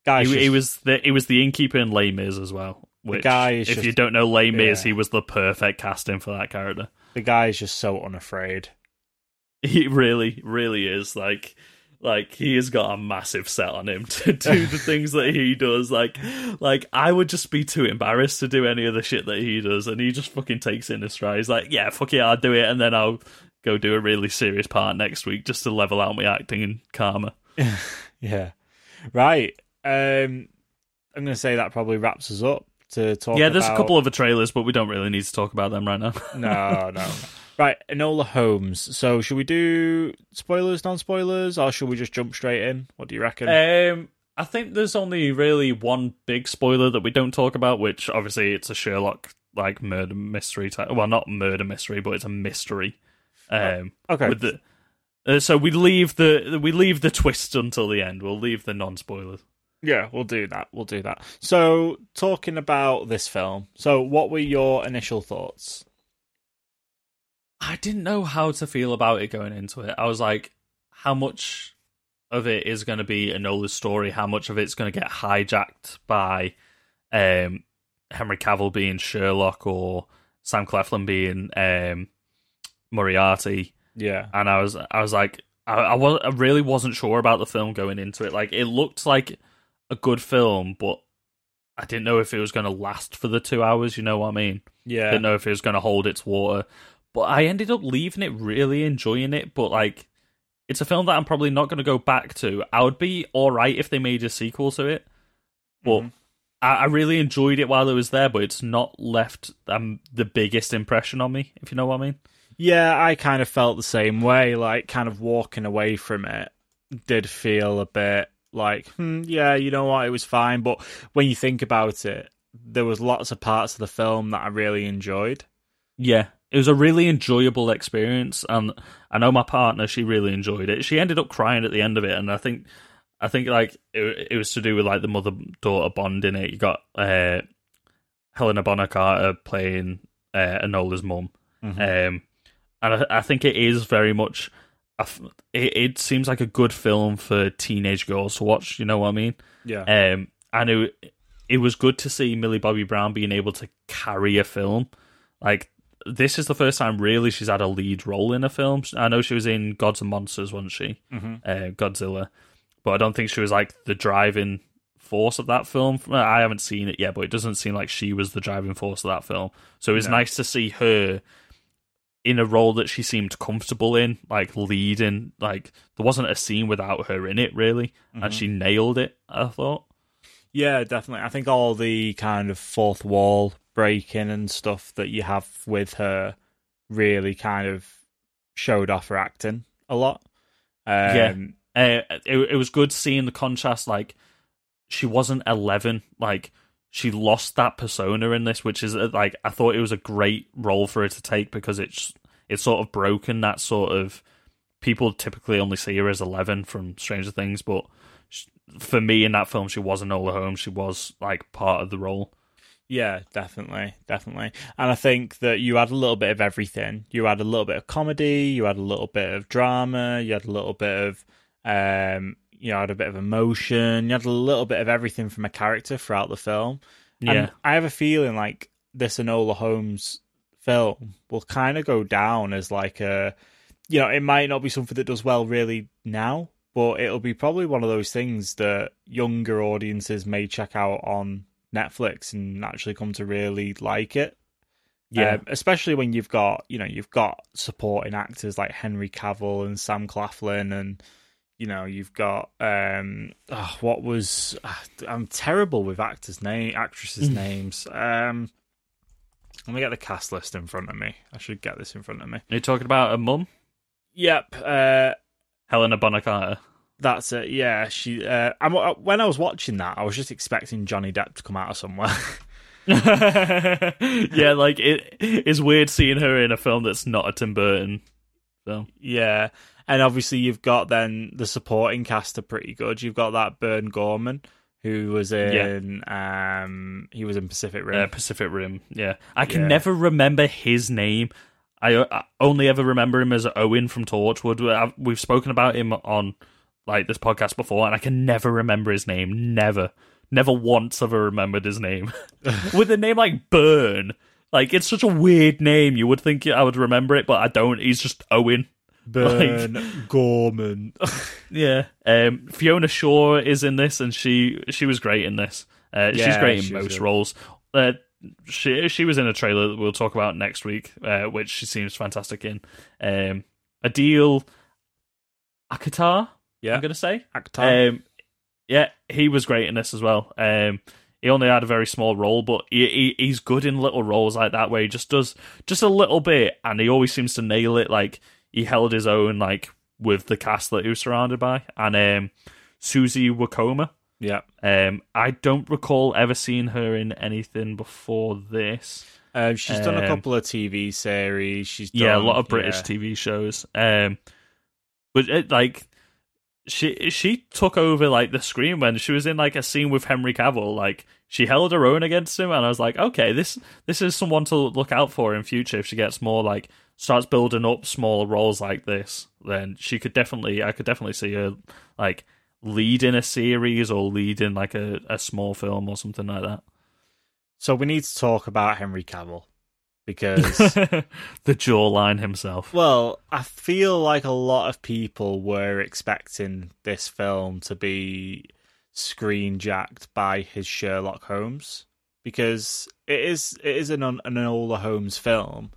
Guys, He, he was the he was the innkeeper in Les Mis as well. Which, guy is if just- you don't know Mis, yeah. he was the perfect casting for that character. the guy is just so unafraid. He really, really is like, like he has got a massive set on him to do the things that he does. Like, like I would just be too embarrassed to do any of the shit that he does, and he just fucking takes it in his stride. He's like, yeah, fuck it, I'll do it, and then I'll go do a really serious part next week just to level out my acting and karma. Yeah. Right. Um, I'm going to say that probably wraps us up to talk. yeah, there's a couple of the trailers, but we don't really need to talk about them right now. No, no. Right, Enola Holmes. So, should we do spoilers, non-spoilers, or should we just jump straight in? What do you reckon? Um, I think there's only really one big spoiler that we don't talk about, which obviously it's a Sherlock like murder mystery type. Well, not murder mystery, but it's a mystery. Um, okay. with the uh, so we leave the we leave the twist until the end. We'll leave the non spoilers. Yeah, we'll do that. We'll do that. So, talking about this film. So, what were your initial thoughts? I didn't know how to feel about it going into it. I was like, how much of it is going to be Enola's story? How much of it's going to get hijacked by um, Henry Cavill being Sherlock or Sam Claflin being um, Moriarty? Yeah. And I was, I was like, I, I was, I really wasn't sure about the film going into it. Like, it looked like a good film, but I didn't know if it was going to last for the two hours. You know what I mean? Yeah. didn't know if it was going to hold its water. But I ended up leaving it really enjoying it. But like, it's a film that I'm probably not going to go back to. I would be all right if they made a sequel to it, but Mhm. I, I really enjoyed it while it was there. But it's not left um, the biggest impression on me, if you know what I mean. Yeah, I kind of felt the same way. Like, kind of walking away from it did feel a bit like, hmm, yeah, you know what, it was fine. But when you think about it, there was lots of parts of the film that I really enjoyed. Yeah, it was a really enjoyable experience, and I know my partner she really enjoyed it. She ended up crying at the end of it, and I think, I think like it, it was to do with like the mother daughter bond in it. You got uh, Helena Bonham Carter playing uh, Enola's mum, um, and I, I think it is very much. It, it seems like a good film for teenage girls to watch. You know what I mean? Yeah. Um, and it, it was good to see Millie Bobby Brown being able to carry a film. Like this is the first time really she's had a lead role in a film. I know she was in Gods and Monsters, wasn't she? Mhm. Uh, Godzilla, but I don't think she was like the driving force of that film. I haven't seen it yet, but it doesn't seem like she was the driving force of that film. So it was No. nice to see her in a role that she seemed comfortable in, like leading. Like there wasn't a scene without her in it, really, and she nailed it. I thought. Yeah, definitely. I think all the kind of fourth wall breaking and stuff that you have with her really kind of showed off her acting a lot. Um, Yeah. uh, it, it was good seeing the contrast. Like she wasn't eleven. Like she lost that persona in this, which is uh, like I thought it was a great role for her to take because it's it's sort of broken that sort of people typically only see her as eleven from Stranger Things, but sh for me in that film she was not Enola Holmes. She was like part of the role. Yeah, definitely, definitely. And I think that you had a little bit of everything. You had a little bit of comedy, you had a little bit of drama, you had a little bit of um you know, had a bit of emotion, you had a little bit of everything from a character throughout the film. Yeah, And I have a feeling like this Enola Holmes film will kind of go down as like a, you know, it might not be something that does well really now, but it'll be probably one of those things that younger audiences may check out on Netflix and actually come to really like it. yeah, Um, especially when you've got, you know, you've got supporting actors like Henry Cavill and Sam Claflin and you know, you've got um oh, what was ah, I'm terrible with actors' name actresses' names. Um let me get the cast list in front of me. I should get this in front of me. Are you talking about a mum? Yep. Uh Helena Bonham Carter. That's it. Yeah, she. Uh, I'm, uh, when I was watching that, I was just expecting Johnny Depp to come out of somewhere. yeah, like it is weird seeing her in a film that's not a Tim Burton film. yeah, and obviously you've got then the supporting cast are pretty good. You've got that Burn Gorman who was in. Um, he was in Pacific Rim. Uh, Pacific Rim. Yeah, I can Yeah. never remember his name. I, I only ever remember him as Owen from Torchwood. I- We've spoken about him on like this podcast before, and I can never remember his name. Never, never once have I remembered his name. With a name like Burn, like it's such a weird name. You would think I would remember it, but I don't. He's just Owen. Burn Gorman. Yeah. Um, Fiona Shaw is in this, and she she was great in this. Uh, she's great in she most roles. Uh, she she was in a trailer that we'll talk about next week, uh, which she seems fantastic in. Um, Adeel Akhtar, yeah, I'm gonna say. actor. Um, yeah, he was great in this as well. Um, he only had a very small role, but he, he he's good in little roles like that where he just does just a little bit, and he always seems to nail it. Like he held his own, like with the cast that he was surrounded by, and um, Susie Wokoma. yeah. Um, I don't recall ever seeing her in anything before this. Um, she's done a Um, couple of TV series. She's done, yeah, a lot of British yeah. TV shows. Um, but it, like she she took over like the screen when she was in like a scene with Henry Cavill. Like she held her own against him, and I was like, okay, this this is someone to look out for in future. If she gets more like starts building up smaller roles like this, then she could definitely I could definitely see her like lead in a series or lead in like a, a small film or something like that. So we need to talk about Henry Cavill because, the jawline himself. well, I feel like a lot of people were expecting this film to be screen jacked by his Sherlock Holmes because it is it is an an Enola Holmes film,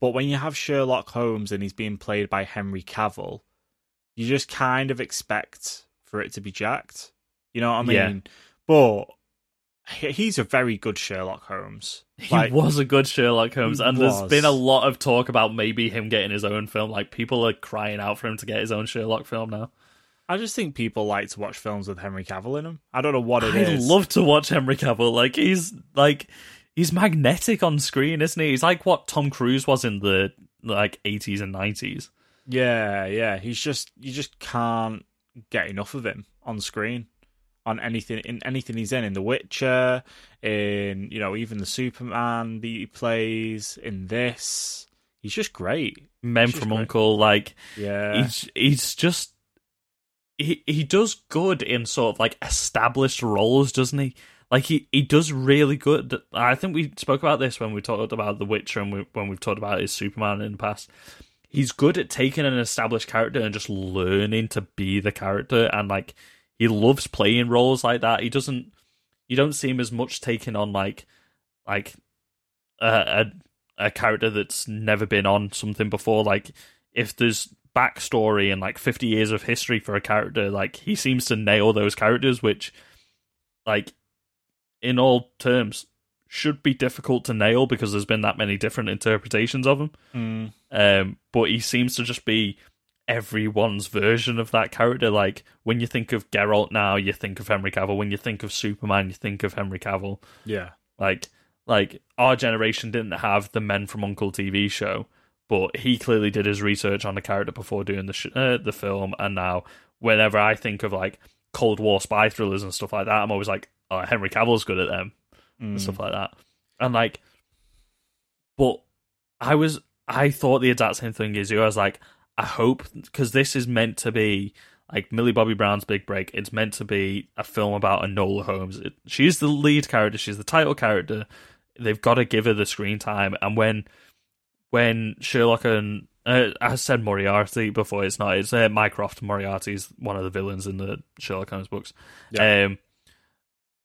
but when you have Sherlock Holmes and he's being played by Henry Cavill, you just kind of expect for it to be jacked. You know what I mean? Yeah. But he's a very good Sherlock Holmes. He Like, was a good Sherlock Holmes, He and there's been a lot of talk about maybe him getting his own film. Like people are crying out for him to get his own Sherlock film now. I just think people like to watch films with Henry Cavill in them. I don't know what it I is. love to watch Henry Cavill. Like he's like he's magnetic on screen, isn't he? He's like what Tom Cruise was in the like 80s and 90s. Yeah, yeah. He's just you just can't get enough of him on screen. On anything in anything he's in, in The Witcher, in you know, even the Superman that he plays, in this. He's just great. Men from great. Uncle, like Yeah. he's he's just he he does good in sort of like established roles, doesn't he? Like he, he does really good. I think we spoke about this when we talked about The Witcher and we, when we've talked about his Superman in the past. He's good at taking an established character and just learning to be the character, and like he loves playing roles like that. He doesn't. You don't see him as much taking on like like a a, a character that's never been on something before. Like if there's backstory and like 50 years of history for a character, like he seems to nail those characters, which like in all terms should be difficult to nail because there's been that many different interpretations of him. Mm. Um, but he seems to just be everyone's version of that character. Like when you think of Geralt now, you think of Henry Cavill. When you think of Superman, you think of Henry Cavill. Yeah. Like, like our generation didn't have the Men from Uncle TV show, but he clearly did his research on the character before doing the sh- uh, the film. And now, whenever I think of like Cold War spy thrillers and stuff like that, I'm always like, oh, Henry Cavill's good at them and Mm. stuff like that. And like, but I was, I thought the exact same thing as you. I was like, I hope because this is meant to be like Millie Bobby Brown's big break. It's meant to be a film about Enola Holmes. It, she's the lead character. She's the title character. They've got to give her the screen time. And when when Sherlock and uh, I said Moriarty before, it's not. It's uh, Mycroft. Moriarty is one of the villains in the Sherlock Holmes books. Yeah. Um,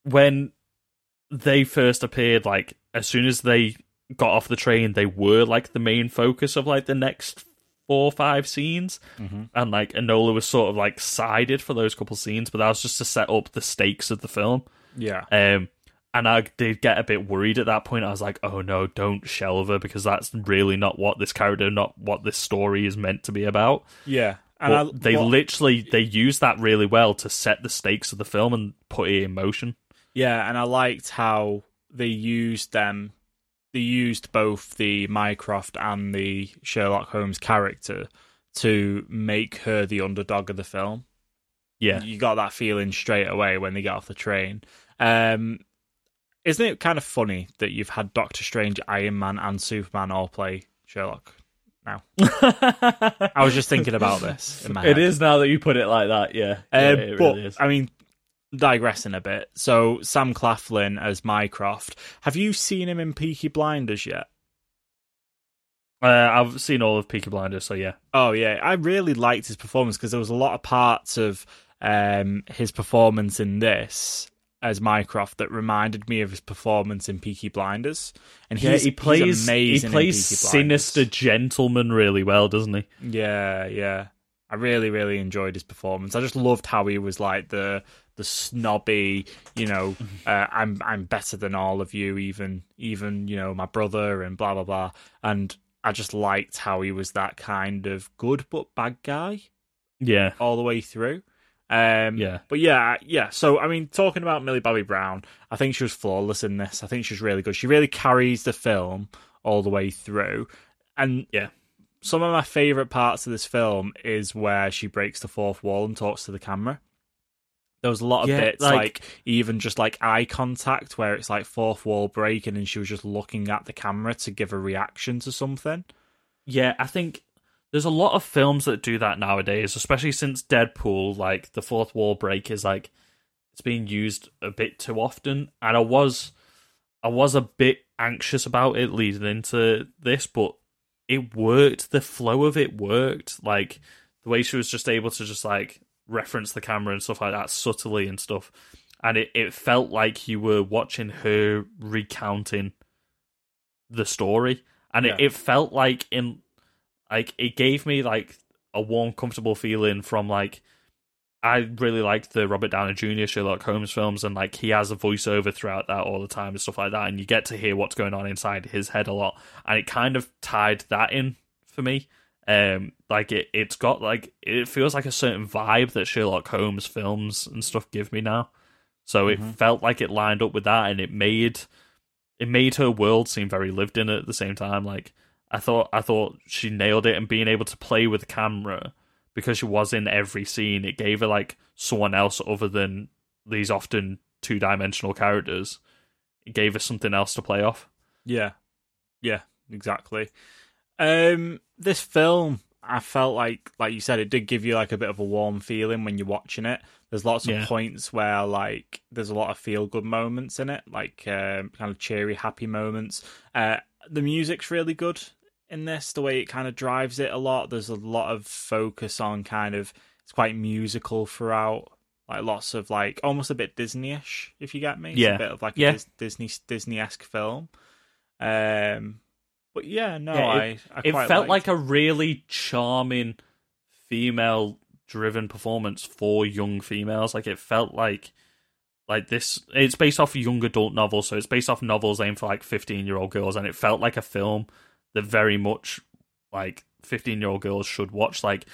when they first appeared, like as soon as they got off the train, they were like the main focus of like the next four or five scenes, Mhm. and like Enola was sort of like sided for those couple scenes, but that was just to set up the stakes of the film. Yeah. Um, and I did get a bit worried at that point. I was like, "Oh no, don't shelve her because that's really not what this character, not what this story is meant to be about." Yeah. And I- they what- literally they use that really well to set the stakes of the film and put it in motion. Yeah, and I liked how they used them. They used both the Mycroft and the Sherlock Holmes character to make her the underdog of the film. Yeah, You got that feeling straight away when they get off the train. Um, isn't it kind of funny that you've had Doctor Strange, Iron Man, and Superman all play Sherlock now? I was just thinking about this my head. It is now that you put it like that. Yeah, Uh, yeah it but really is. I mean, digressing a bit. So Sam Claflin as Mycroft. Have you seen him in Peaky Blinders yet? Uh, I've seen all of Peaky Blinders, so yeah. Oh yeah, I really liked his performance because there was a lot of parts of um, his performance in this as Mycroft that reminded me of his performance in Peaky Blinders. And Yeah, he plays he plays sinister gentleman really well, doesn't he? Yeah, yeah. I really, really enjoyed his performance. I just loved how he was like the the snobby, you know, uh, I'm I'm better than all of you, even even you know my brother and blah blah blah. And I just liked how he was that kind of good but bad guy Yeah, all the way through. Um, Yeah. but yeah, yeah. So I mean, talking about Millie Bobby Brown, I think she was flawless in this. I think she was really good. She really carries the film all the way through, and Yeah. some of my favorite parts of this film is where she breaks the fourth wall and talks to the camera. There was a lot of Yeah, bits, like- like, even just like eye contact, where it's like fourth wall breaking, and she was just looking at the camera to give a reaction to something. yeah. I think there's a lot of films that do that nowadays, especially since Deadpool. Like the fourth wall break is like it's being used a bit too often, and I was I was a bit anxious about it leading into this, but it worked. The flow of it worked. Like the way she was just able to just like reference the camera and stuff like that subtly and stuff. And it, it felt like you were watching her recounting the story. And it, it felt like in like it gave me like a warm, comfortable feeling from like I really liked the Robert Downey Jr. Sherlock Holmes films, and like he has a voiceover throughout that all the time and stuff like that, and you get to hear what's going on inside his head a lot, and it kind of tied that in for me. Um, like it, it's got like it feels like a certain vibe that Sherlock Holmes films and stuff give me now. So it felt like it lined up with that, and it made it made her world seem very lived in at the same time. Like I thought, I thought she nailed it, and being able to play with the camera because she was in every scene, it gave her like someone else other than these often two dimensional characters. It gave her something else to play off. Yeah, yeah, exactly. Um, this film, I felt like, like you said, it did give you like a bit of a warm feeling when you're watching it. There's lots of Yeah. points where like there's a lot of feel good moments in it, like um, kind of cheery, happy moments. Uh, the music's really good in this. The way it kind of drives it a lot. There's a lot of focus on kind of it's quite musical throughout. Like lots of like almost a bit Disney-ish, if you get me. It's Yeah. a bit of like Yeah. a Disney Disney-esque film. Um, but yeah, no, Yeah, I, it- I it quite felt like a really charming female driven performance for young females like it felt like like this it's based off young adult novels so it's based off novels aimed for like 15 year old girls and it felt like a film that very much like 15 year old girls should watch. Like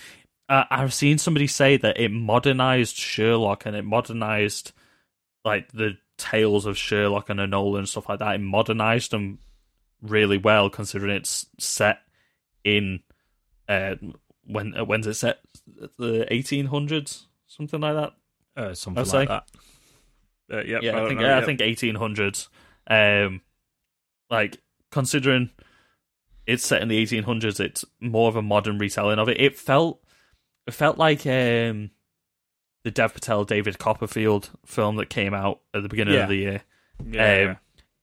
uh, i've seen somebody say that it modernized sherlock and it modernized like the tales of sherlock and enola and stuff like that. It modernized them really well considering it's set in uh when uh, when's it set? The 1800s something like that? Uh, something like that. Uh, yep, yeah i, don't think know, yeah, i think 1800s um like considering it's set in the 1800s it's more of a modern retelling of it it felt it felt like um the dev patel david copperfield film that came out at the beginning Yeah. of the year Yeah, um,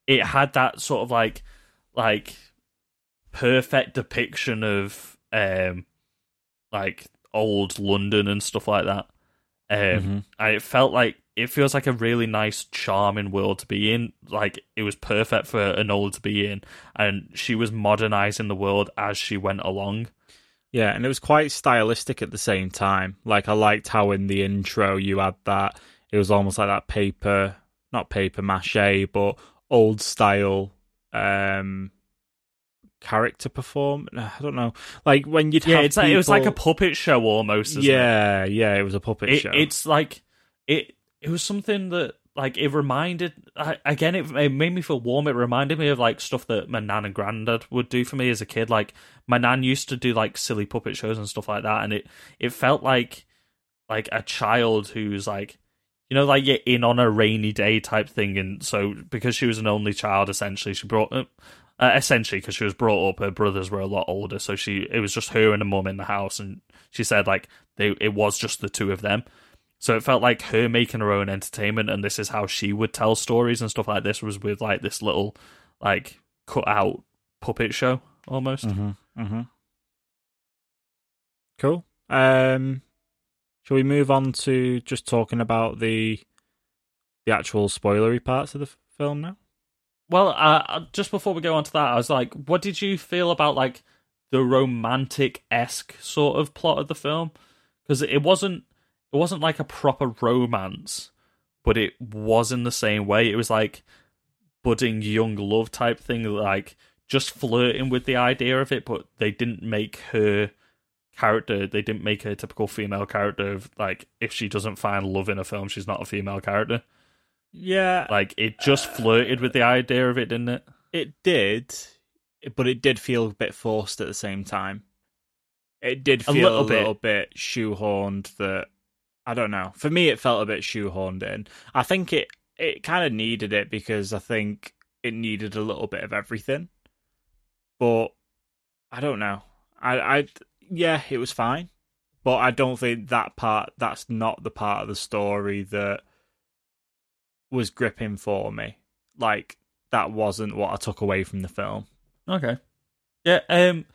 it had that sort of like like perfect depiction of um like old London and stuff like that. Um Mhm. and it felt like it feels like a really nice, charming world to be in. Like it was perfect for Enola to be in, and she was modernizing the world as she went along. Yeah, and it was quite stylistic at the same time. Like I liked how in the intro you had that it was almost like that paper not paper mache, but old style um character perform. I don't know, like when you'd Yeah, it's like, it was like a puppet show almost. isn't it? yeah, yeah, it was a puppet it, show. it's like it it was something that like it reminded I, again it, it made me feel warm. It reminded me of like stuff that my nan and granddad would do for me as a kid. Like my nan used to do like silly puppet shows and stuff like that and it it felt like like a child who's like you know like you're in on a rainy day type thing and so because she was an only child essentially she brought uh, uh, essentially because she was brought up her brothers were a lot older so she it was just her and a mum in the house and she said like they it was just the two of them so it felt like her making her own entertainment, and this is how she would tell stories and stuff like this. Was with like this little, like cut out puppet show almost. Mm-hmm. Mm-hmm. Cool. Um, shall we move on to just talking about the the actual spoilery parts of the f- film now? Well, uh, just before we go on to that, I was like, what did you feel about like the romantic esque sort of plot of the film? Because it wasn't it wasn't like a proper romance, but it was in the same way. It was like budding young love type thing, like just flirting with the idea of it, but they didn't make her character they didn't make her a typical female character of like if she doesn't find love in a film she's not a female character Yeah, like it just uh, flirted with the idea of it didn't it it did, but it did feel a bit forced at the same time. It did feel a little little, bit. bit shoehorned. That I don't know. For me, it felt a bit shoehorned in. I think it it kind of needed it because I think it needed a little bit of everything. But I don't know. I I yeah, it was fine, but I don't think that part. That's not the part of the story that was gripping for me. Like that wasn't what I took away from the film. Okay. Yeah. Um.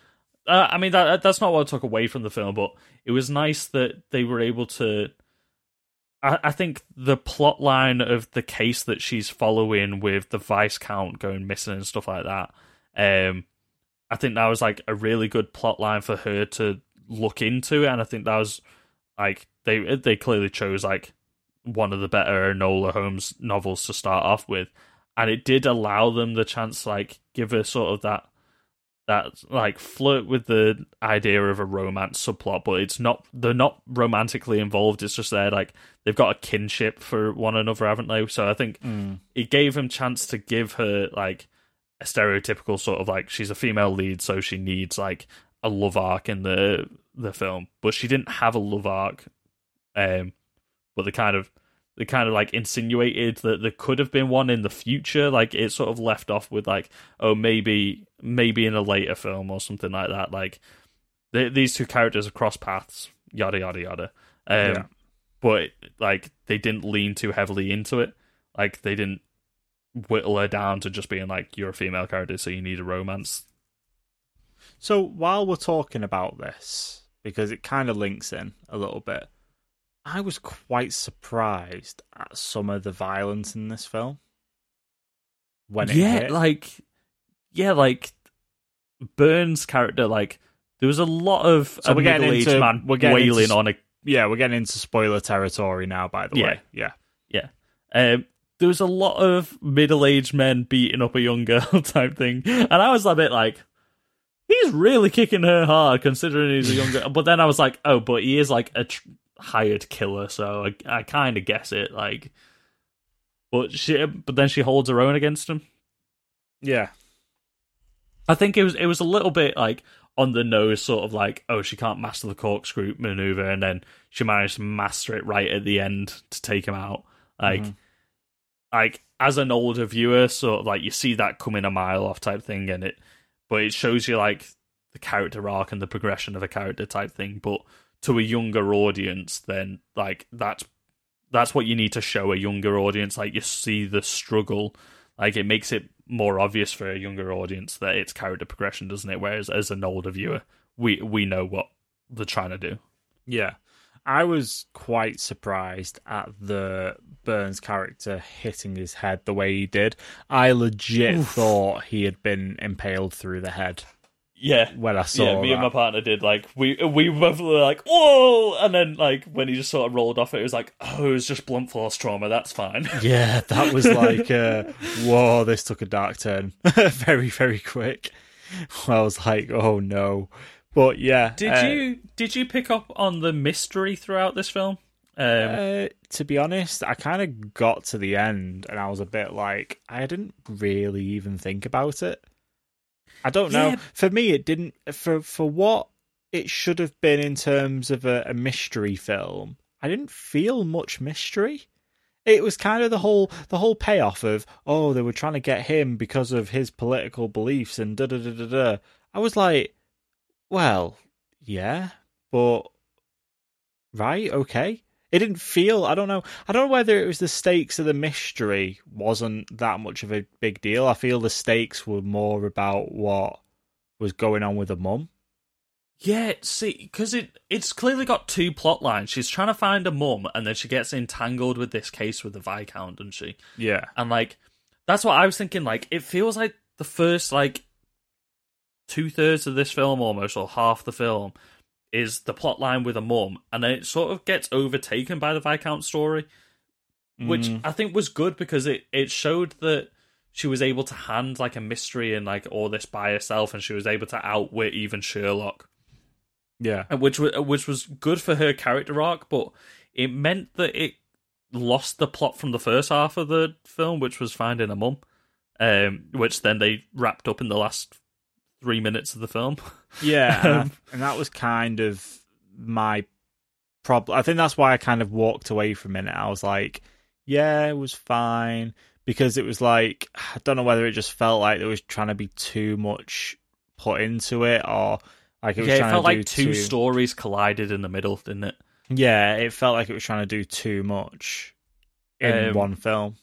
Uh, I mean that that's not what I took away from the film, but it was nice that they were able to. I, think the plot line of the case that she's following with the viscount going missing and stuff like that. Um, I think that was like a really good plot line for her to look into, and I think that was like they they clearly chose like one of the better Enola Holmes novels to start off with, and it did allow them the chance to like give her sort of that that like flirt with the idea of a romance subplot, but it's not they're not romantically involved. It's just they're like they've got a kinship for one another, haven't they? So I think it gave him chance to give her like a stereotypical sort of like she's a female lead, so she needs like a love arc in the the film, but she didn't have a love arc. Um, but the kind of they kind of like insinuated that there could have been one in the future. Like it sort of left off with like, oh, maybe maybe in a later film or something like that. Like they, these two characters are cross paths, yada yada yada. Um, Yeah. But like they didn't lean too heavily into it. Like they didn't whittle her down to just being like you're a female character, so you need a romance. So while we're talking about this, because it kind of links in a little bit, I was quite surprised at some of the violence in this film. When it yeah, hit. like yeah, like Burn's character, like there was a lot of So a we're getting middle-aged into- man we're getting wailing into- on a yeah, we're getting into spoiler territory now. By the Yeah. way, yeah, Yeah. Um, there was a lot of middle aged men beating up a young girl type thing. And I was a bit like, he's really kicking her hard considering he's a young girl. but then I was like, oh, but he is like a tr- hired killer. So I, I kind of guess it. Like, but she, but then she holds her own against him. yeah, I think it was it was a little bit like on the nose, sort of like, oh, she can't master the corkscrew maneuver, and then she managed to master it right at the end to take him out. Like, mm-hmm. like as an older viewer, sort of like you see that coming a mile off type thing, and it, but it shows you like the character arc and the progression of a character type thing. But to a younger audience, then like that's that's what you need to show a younger audience. Like you see the struggle, like it makes it more obvious for a younger audience that it's character progression, doesn't it? Whereas as an older viewer, we we know what they're trying to do. yeah. I was quite surprised at the Burn's character hitting his head the way he did. I legit thought he had been impaled through the head Yeah, when I saw yeah. Me that. and my partner did like we we both were like whoa, and then like when he just sort of rolled off, it it was like oh, it was just blunt force trauma. That's fine. Yeah, that was like, uh, whoa, this took a dark turn very, very quick. I was like, oh no. But yeah, Did uh, you did you pick up on the mystery throughout this film? Um, Uh, to be honest, I kind of got to the end and I was a bit like, I didn't really even think about it. I don't know. Yeah. For me, it didn't. For for what it should have been in terms of a, a mystery film, I didn't feel much mystery. It was kind of the whole the whole payoff of oh they were trying to get him because of his political beliefs and da da da da da. I was like, well, yeah, but right, okay. It didn't feel. I don't know. I don't know whether it was the stakes of the mystery wasn't that much of a big deal. I feel the stakes were more about what was going on with the mum. Yeah, see, because it it's clearly got two plot lines. She's trying to find a mum, and then she gets entangled with this case with the viscount, doesn't she? Yeah, And like, that's what I was thinking. Like, it feels like the first like two thirds of this film, almost, or half the film, is the plot line with a mum, and then it sort of gets overtaken by the viscount story, which Mm. I think was good because it it showed that she was able to hand like a mystery and like all this by herself, and she was able to outwit even Sherlock yeah, and which was which was good for her character arc, but it meant that it lost the plot from the first half of the film, which was finding a mum, um, which then they wrapped up in the last three minutes of the film. yeah, and, I- Um, and that was kind of my problem. I think that's why I kind of walked away from it. I was like, yeah, it was fine because it was like I don't know whether it just felt like there was trying to be too much put into it or like it was yeah, it felt to do like two too, stories collided in the middle, didn't it? Yeah, it felt like it was trying to do too much in Um, one film.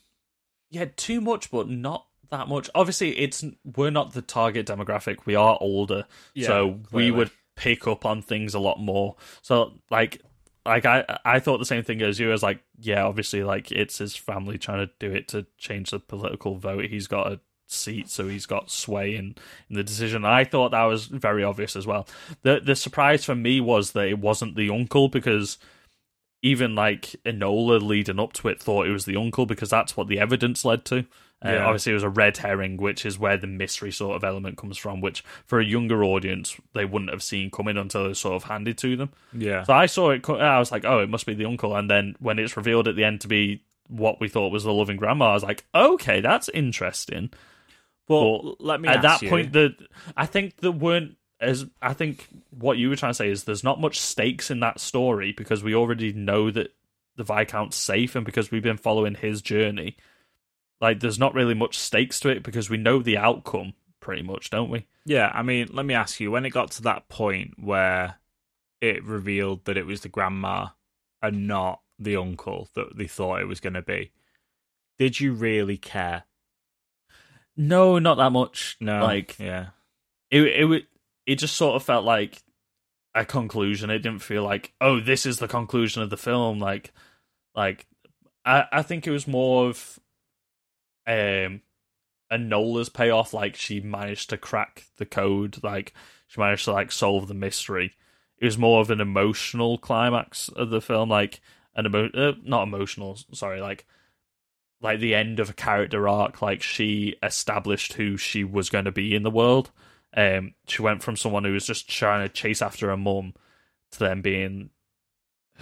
Yeah, too much, but not that much. Obviously, it's we're not the target demographic. We are older, Yeah, so we would pick up on things a lot more. So, like, like I, I thought the same thing as you. As like, yeah, obviously, like it's his family trying to do it to change the political vote. He's got a seat, so he's got sway in, in the decision. I thought that was very obvious as well. The the surprise for me was that it wasn't the uncle because even like Enola leading up to it thought it was the uncle because that's what the evidence led to. Uh, Yeah. Obviously, it was a red herring, which is where the mystery sort of element comes from, which for a younger audience they wouldn't have seen coming until it was sort of handed to them. Yeah, So I saw it, I was like, oh, it must be the uncle. And then when it's revealed at the end to be what we thought was the loving grandma, I was like, okay, that's interesting. but but let me At that you- point, the I think there weren't as I think what you were trying to say is there's not much stakes in that story because we already know that the Viscount's safe and because we've been following his journey. Like, there's not really much stakes to it because we know the outcome pretty much, don't we? Yeah, I mean, let me ask you: when it got to that point where it revealed that it was the grandma and not the uncle that they thought it was going to be, did you really care? No, not that much. No, like yeah, it it it just sort of felt like a conclusion. It didn't feel like oh this is the conclusion of the film. Like like I I think it was more of um Enola's payoff. Like she managed to crack the code. Like she managed to like solve the mystery. It was more of an emotional climax of the film. Like an emo uh, not emotional. Sorry, like like the end of a character arc. Like she established who she was going to be in the world. Um, she went from someone who was just trying to chase after her mum to then being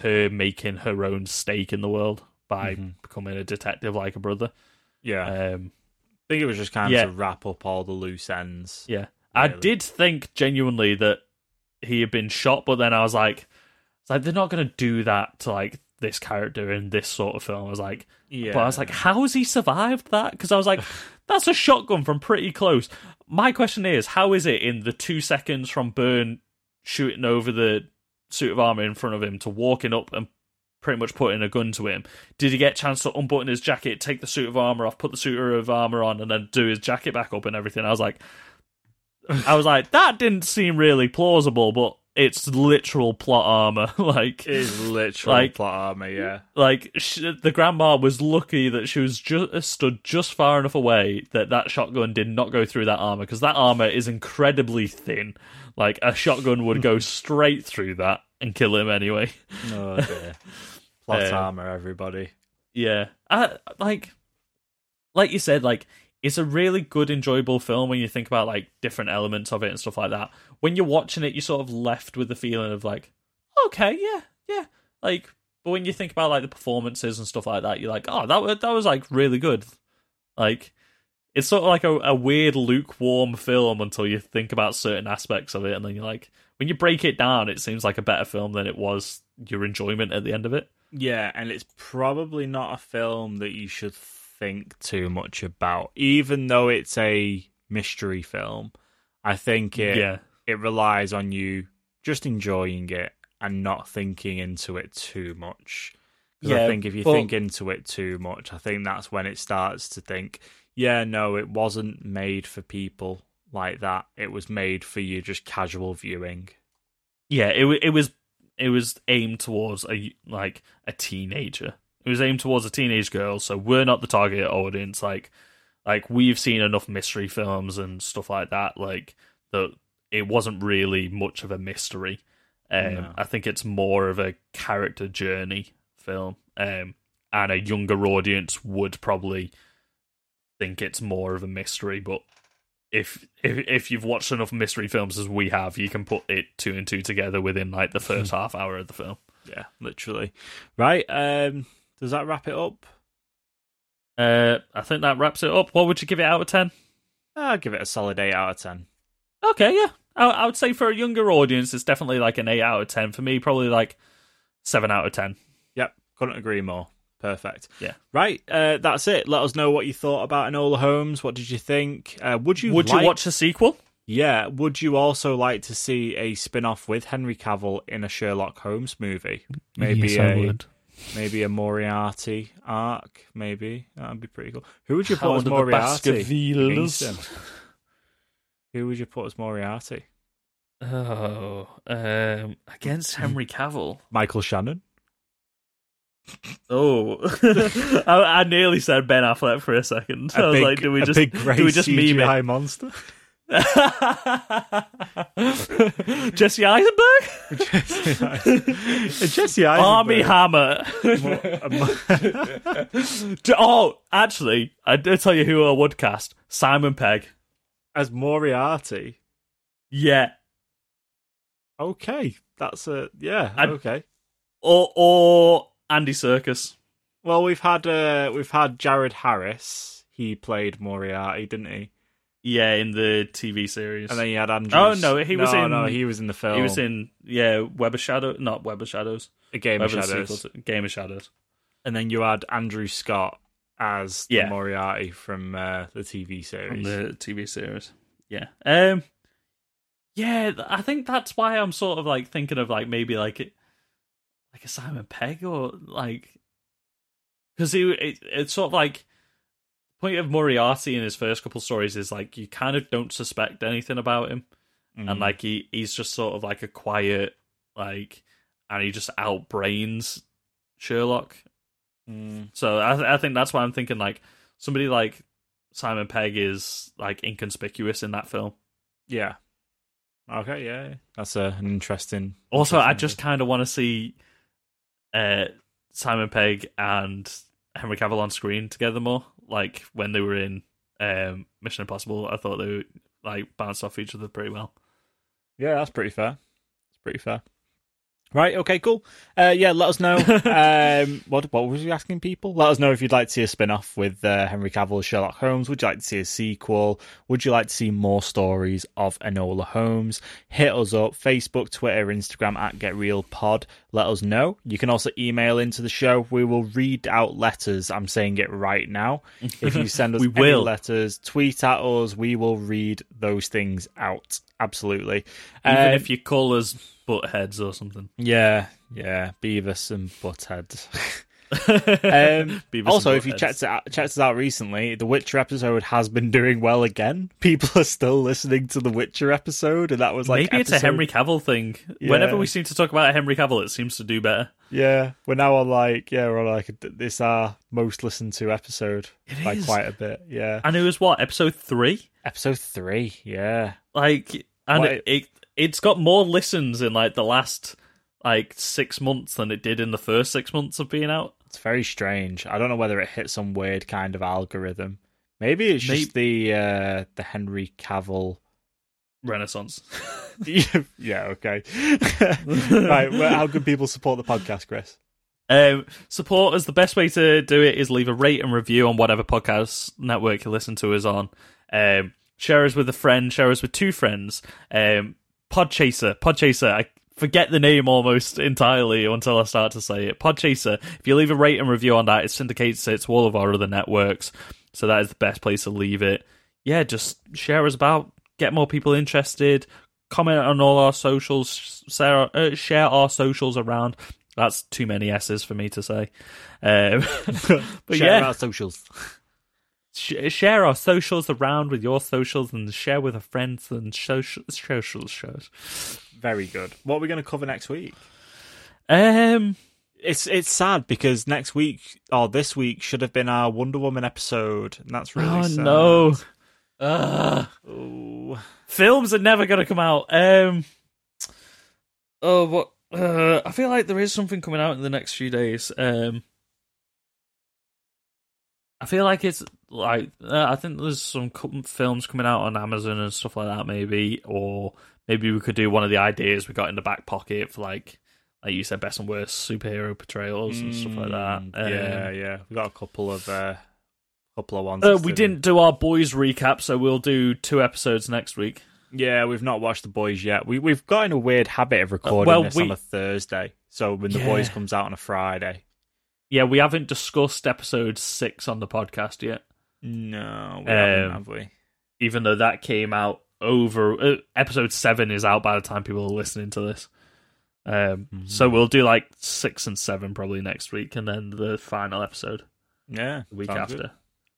her making her own stake in the world by Mhm. becoming a detective like a brother. Yeah. Um, I think it was just kind of yeah. to wrap up all the loose ends. yeah, I did think genuinely that he had been shot, but then I was like, it's like they're not going to do that to like this character in this sort of film. I was like, Yeah, But I was like, how has he survived that? Because I was like, that's a shotgun from pretty close. My question is, how is it in the two seconds from Burn shooting over the suit of armor in front of him to walking up and pretty much putting a gun to him? Did he get a chance to unbutton his jacket, take the suit of armor off, put the suit of armor on, and then do his jacket back up and everything? I was like, I was like, that didn't seem really plausible, but it's literal plot armor. like, it is literally like- plot armor. Yeah, like sh the grandma was lucky that she was just uh, stood just far enough away that that shotgun did not go through that armor because that armor is incredibly thin. Like a shotgun would go straight through that and kill him anyway. oh dear, plot Um, armor, everybody. Yeah, I like like you said, like it's a really good, enjoyable film when you think about like different elements of it and stuff like that. When you're watching it, you're sort of left with the feeling of like, okay, yeah, yeah, like. But when you think about like the performances and stuff like that, you're like, oh, that was that was like really good. Like, it's sort of like a, a weird lukewarm film until you think about certain aspects of it, and then you're like, when you break it down, it seems like a better film than it was your enjoyment at the end of it. Yeah, and it's probably not a film that you should think too much about, even though it's a mystery film. I think it Yeah. it relies on you just enjoying it and not thinking into it too much. 'Cause I think if you but- think into it too much, I think that's when it starts to think, yeah, no, it wasn't made for people like that. It was made for you just casual viewing. Yeah, it it was it was aimed towards a like a teenager. It was aimed towards a teenage girl, so we're not the target audience. Like like we've seen enough mystery films and stuff like that. Like that, it wasn't really much of a mystery. Um, No. I think it's more of a character journey film, um, and a younger audience would probably think it's more of a mystery. But if if if you've watched enough mystery films as we have, you can put it two and two together within like the first half hour of the film. Yeah, literally. Right. Um, does that wrap it up? Uh, I think that wraps it up. What would you give it out of ten? I'll give it a solid eight out of ten. Okay, yeah, I, I would say for a younger audience, it's definitely like an eight out of ten. For me, probably like seven out of ten. Yep, couldn't agree more. Perfect. Yeah. Right. Uh, that's it. Let us know what you thought about Enola Holmes. What did you think? Uh, would you would like- you watch a sequel? Yeah. Would you also like to see a spin-off with Henry Cavill in a Sherlock Holmes movie? Maybe Yes, I a would. maybe a Moriarty arc. Maybe that'd be pretty cool. Who would you put Hound as of the Moriarty? Against? Who would you put as Moriarty? Oh, um, against Henry Cavill. Michael Shannon. Oh, I, I nearly said Ben Affleck for a second. I A was big, like, do we just do we just meme it? CGI monster? Jesse Eisenberg, Jesse Eisenberg. Armie Hammer. Oh, actually, I did tell you who I would cast: Simon Pegg. as Moriarty. Yeah, Okay, that's a yeah. I'd- okay. or or Andy Serkis. Well, we've had uh, we've had Jared Harris. He played Moriarty, didn't he? Yeah, in the TV series. And then you had Andrew. Oh, no, he was in- No, he was in the film. he was in yeah Web of Shadow, not Web of Shadows. a Game of Web the Shadows. to Game of Shadows. And then you had Andrew Scott as the Yeah. Moriarty from uh, the TV series. from the TV series. Yeah. Um. Yeah, I think that's why I'm sort of like thinking of like maybe like it, like a Simon Pegg or like because he it, it's sort of like the point of Moriarty in his first couple stories is like you kind of don't suspect anything about him, Mm. and like he he's just sort of like a quiet like, and he just outbrains Sherlock. Mm. So I I think that's why I'm thinking like somebody like Simon Pegg is like inconspicuous in that film. yeah. Okay, yeah, that's a, an interesting. Also, I just kind of want to see uh, Simon Pegg and Henry Cavill on screen together more. Like when they were in um, Mission Impossible, I thought they like bounced off each other pretty well. Yeah, that's pretty fair. It's pretty fair. Right. Okay. Cool. Uh, yeah. Let us know. um, what What was you asking people? Let us know if you'd like to see a spin off with uh, Henry Cavill as Sherlock Holmes. Would you like to see a sequel? Would you like to see more stories of Enola Holmes? Hit us up Facebook, Twitter, Instagram at Get Real Pod. Let us know. You can also email into the show. We will read out letters. I'm saying it right now. If you send us We any will. letters, tweet at us. We will read those things out. Absolutely. Even Um, if you call us butt heads or something. yeah, yeah, Beavis and Butthead. Um, also, if you checked it out, checked us out recently, the Witcher episode has been doing well again. People are still listening to the Witcher episode, and that was like Maybe it's a Henry Cavill thing. Yeah. Whenever we seem to talk about Henry Cavill, it seems to do better. Yeah, we're now on like yeah, we're on like this our most listened to episode It by is. quite a bit. Yeah, And it was what episode three? episode three. Yeah, Like, and What- it, it it's got more listens in like the last like six months than it did in the first six months of being out. It's very strange. I don't know whether it hit some weird kind of algorithm. Maybe it's Maybe- just the uh, the Henry Cavill. Renaissance. yeah, okay. right, well, how can people support the podcast, Chris? Um, support us. The best way to do it is leave a rate and review on whatever podcast network you listen to us on. Um, share us with a friend. Share us with two friends. Um, Podchaser. Podchaser. I forget the name almost entirely until I start to say it. Podchaser. If you leave a rate and review on that, it syndicates it to all of our other networks. So that is the best place to leave it. Yeah, just share us about. Get more people interested. Comment on all our socials. Share, uh, share our socials around. That's too many S's for me to say. Um, but Share yeah, our socials. sh- share our socials around with your socials and share with our friends and social socials shows. Very good. What are we going to cover next week? Um, It's it's sad because next week or this week should have been our Wonder Woman episode, and that's really oh sad. no, Ugh. Oh. films are never going to come out. Um, oh, what? Uh, I feel like there is something coming out in the next few days. Um, I feel like it's like uh, I think there's some co- films coming out on Amazon and stuff like that, maybe, or maybe we could do one of the ideas we got in the back pocket for like, like you said, best and worst superhero portrayals and stuff like that. Mm, Um, yeah, yeah. We got a couple of uh, couple of ones. Uh, we didn't do our boys recap, so we'll do two episodes next week. Yeah, we've not watched the boys yet. We we've got in a weird habit of recording well, this we- on a Thursday. So when the Yeah. boys comes out on a Friday. Yeah, we haven't discussed episode six on the podcast yet. No, we haven't, Um, have we? even though that came out over uh, episode seven is out by the time people are listening to this. Um, Mhm. so we'll do like six and seven probably next week, and then the final episode Yeah, the week after. good.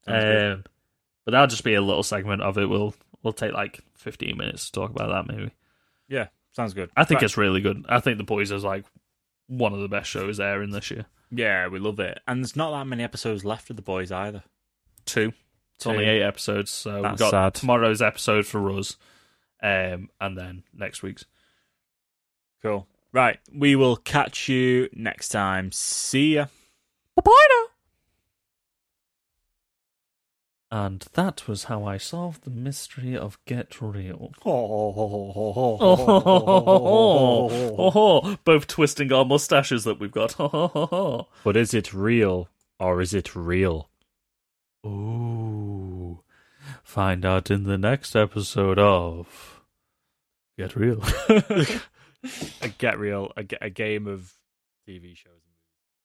Sounds good. Um, but that'll just be a little segment of it. We'll we'll take like fifteen minutes to talk about that. Maybe Yeah, sounds good. I think it's really good. I think the boys is like one of the best shows airing this year. yeah, we love it. And there's not that many episodes left of the boys either. Two. It's only eight episodes, so we've got sad. tomorrow's episode for us, um, and then next week's. Cool. Right, we will catch you next time. See ya. Bye now. And that was how I solved the mystery of Get Real. Both twisting our mustaches that we've got. But is it real or is it real? Ooh. Find out in the next episode of Get Real. a get real, a, a game of TV shows.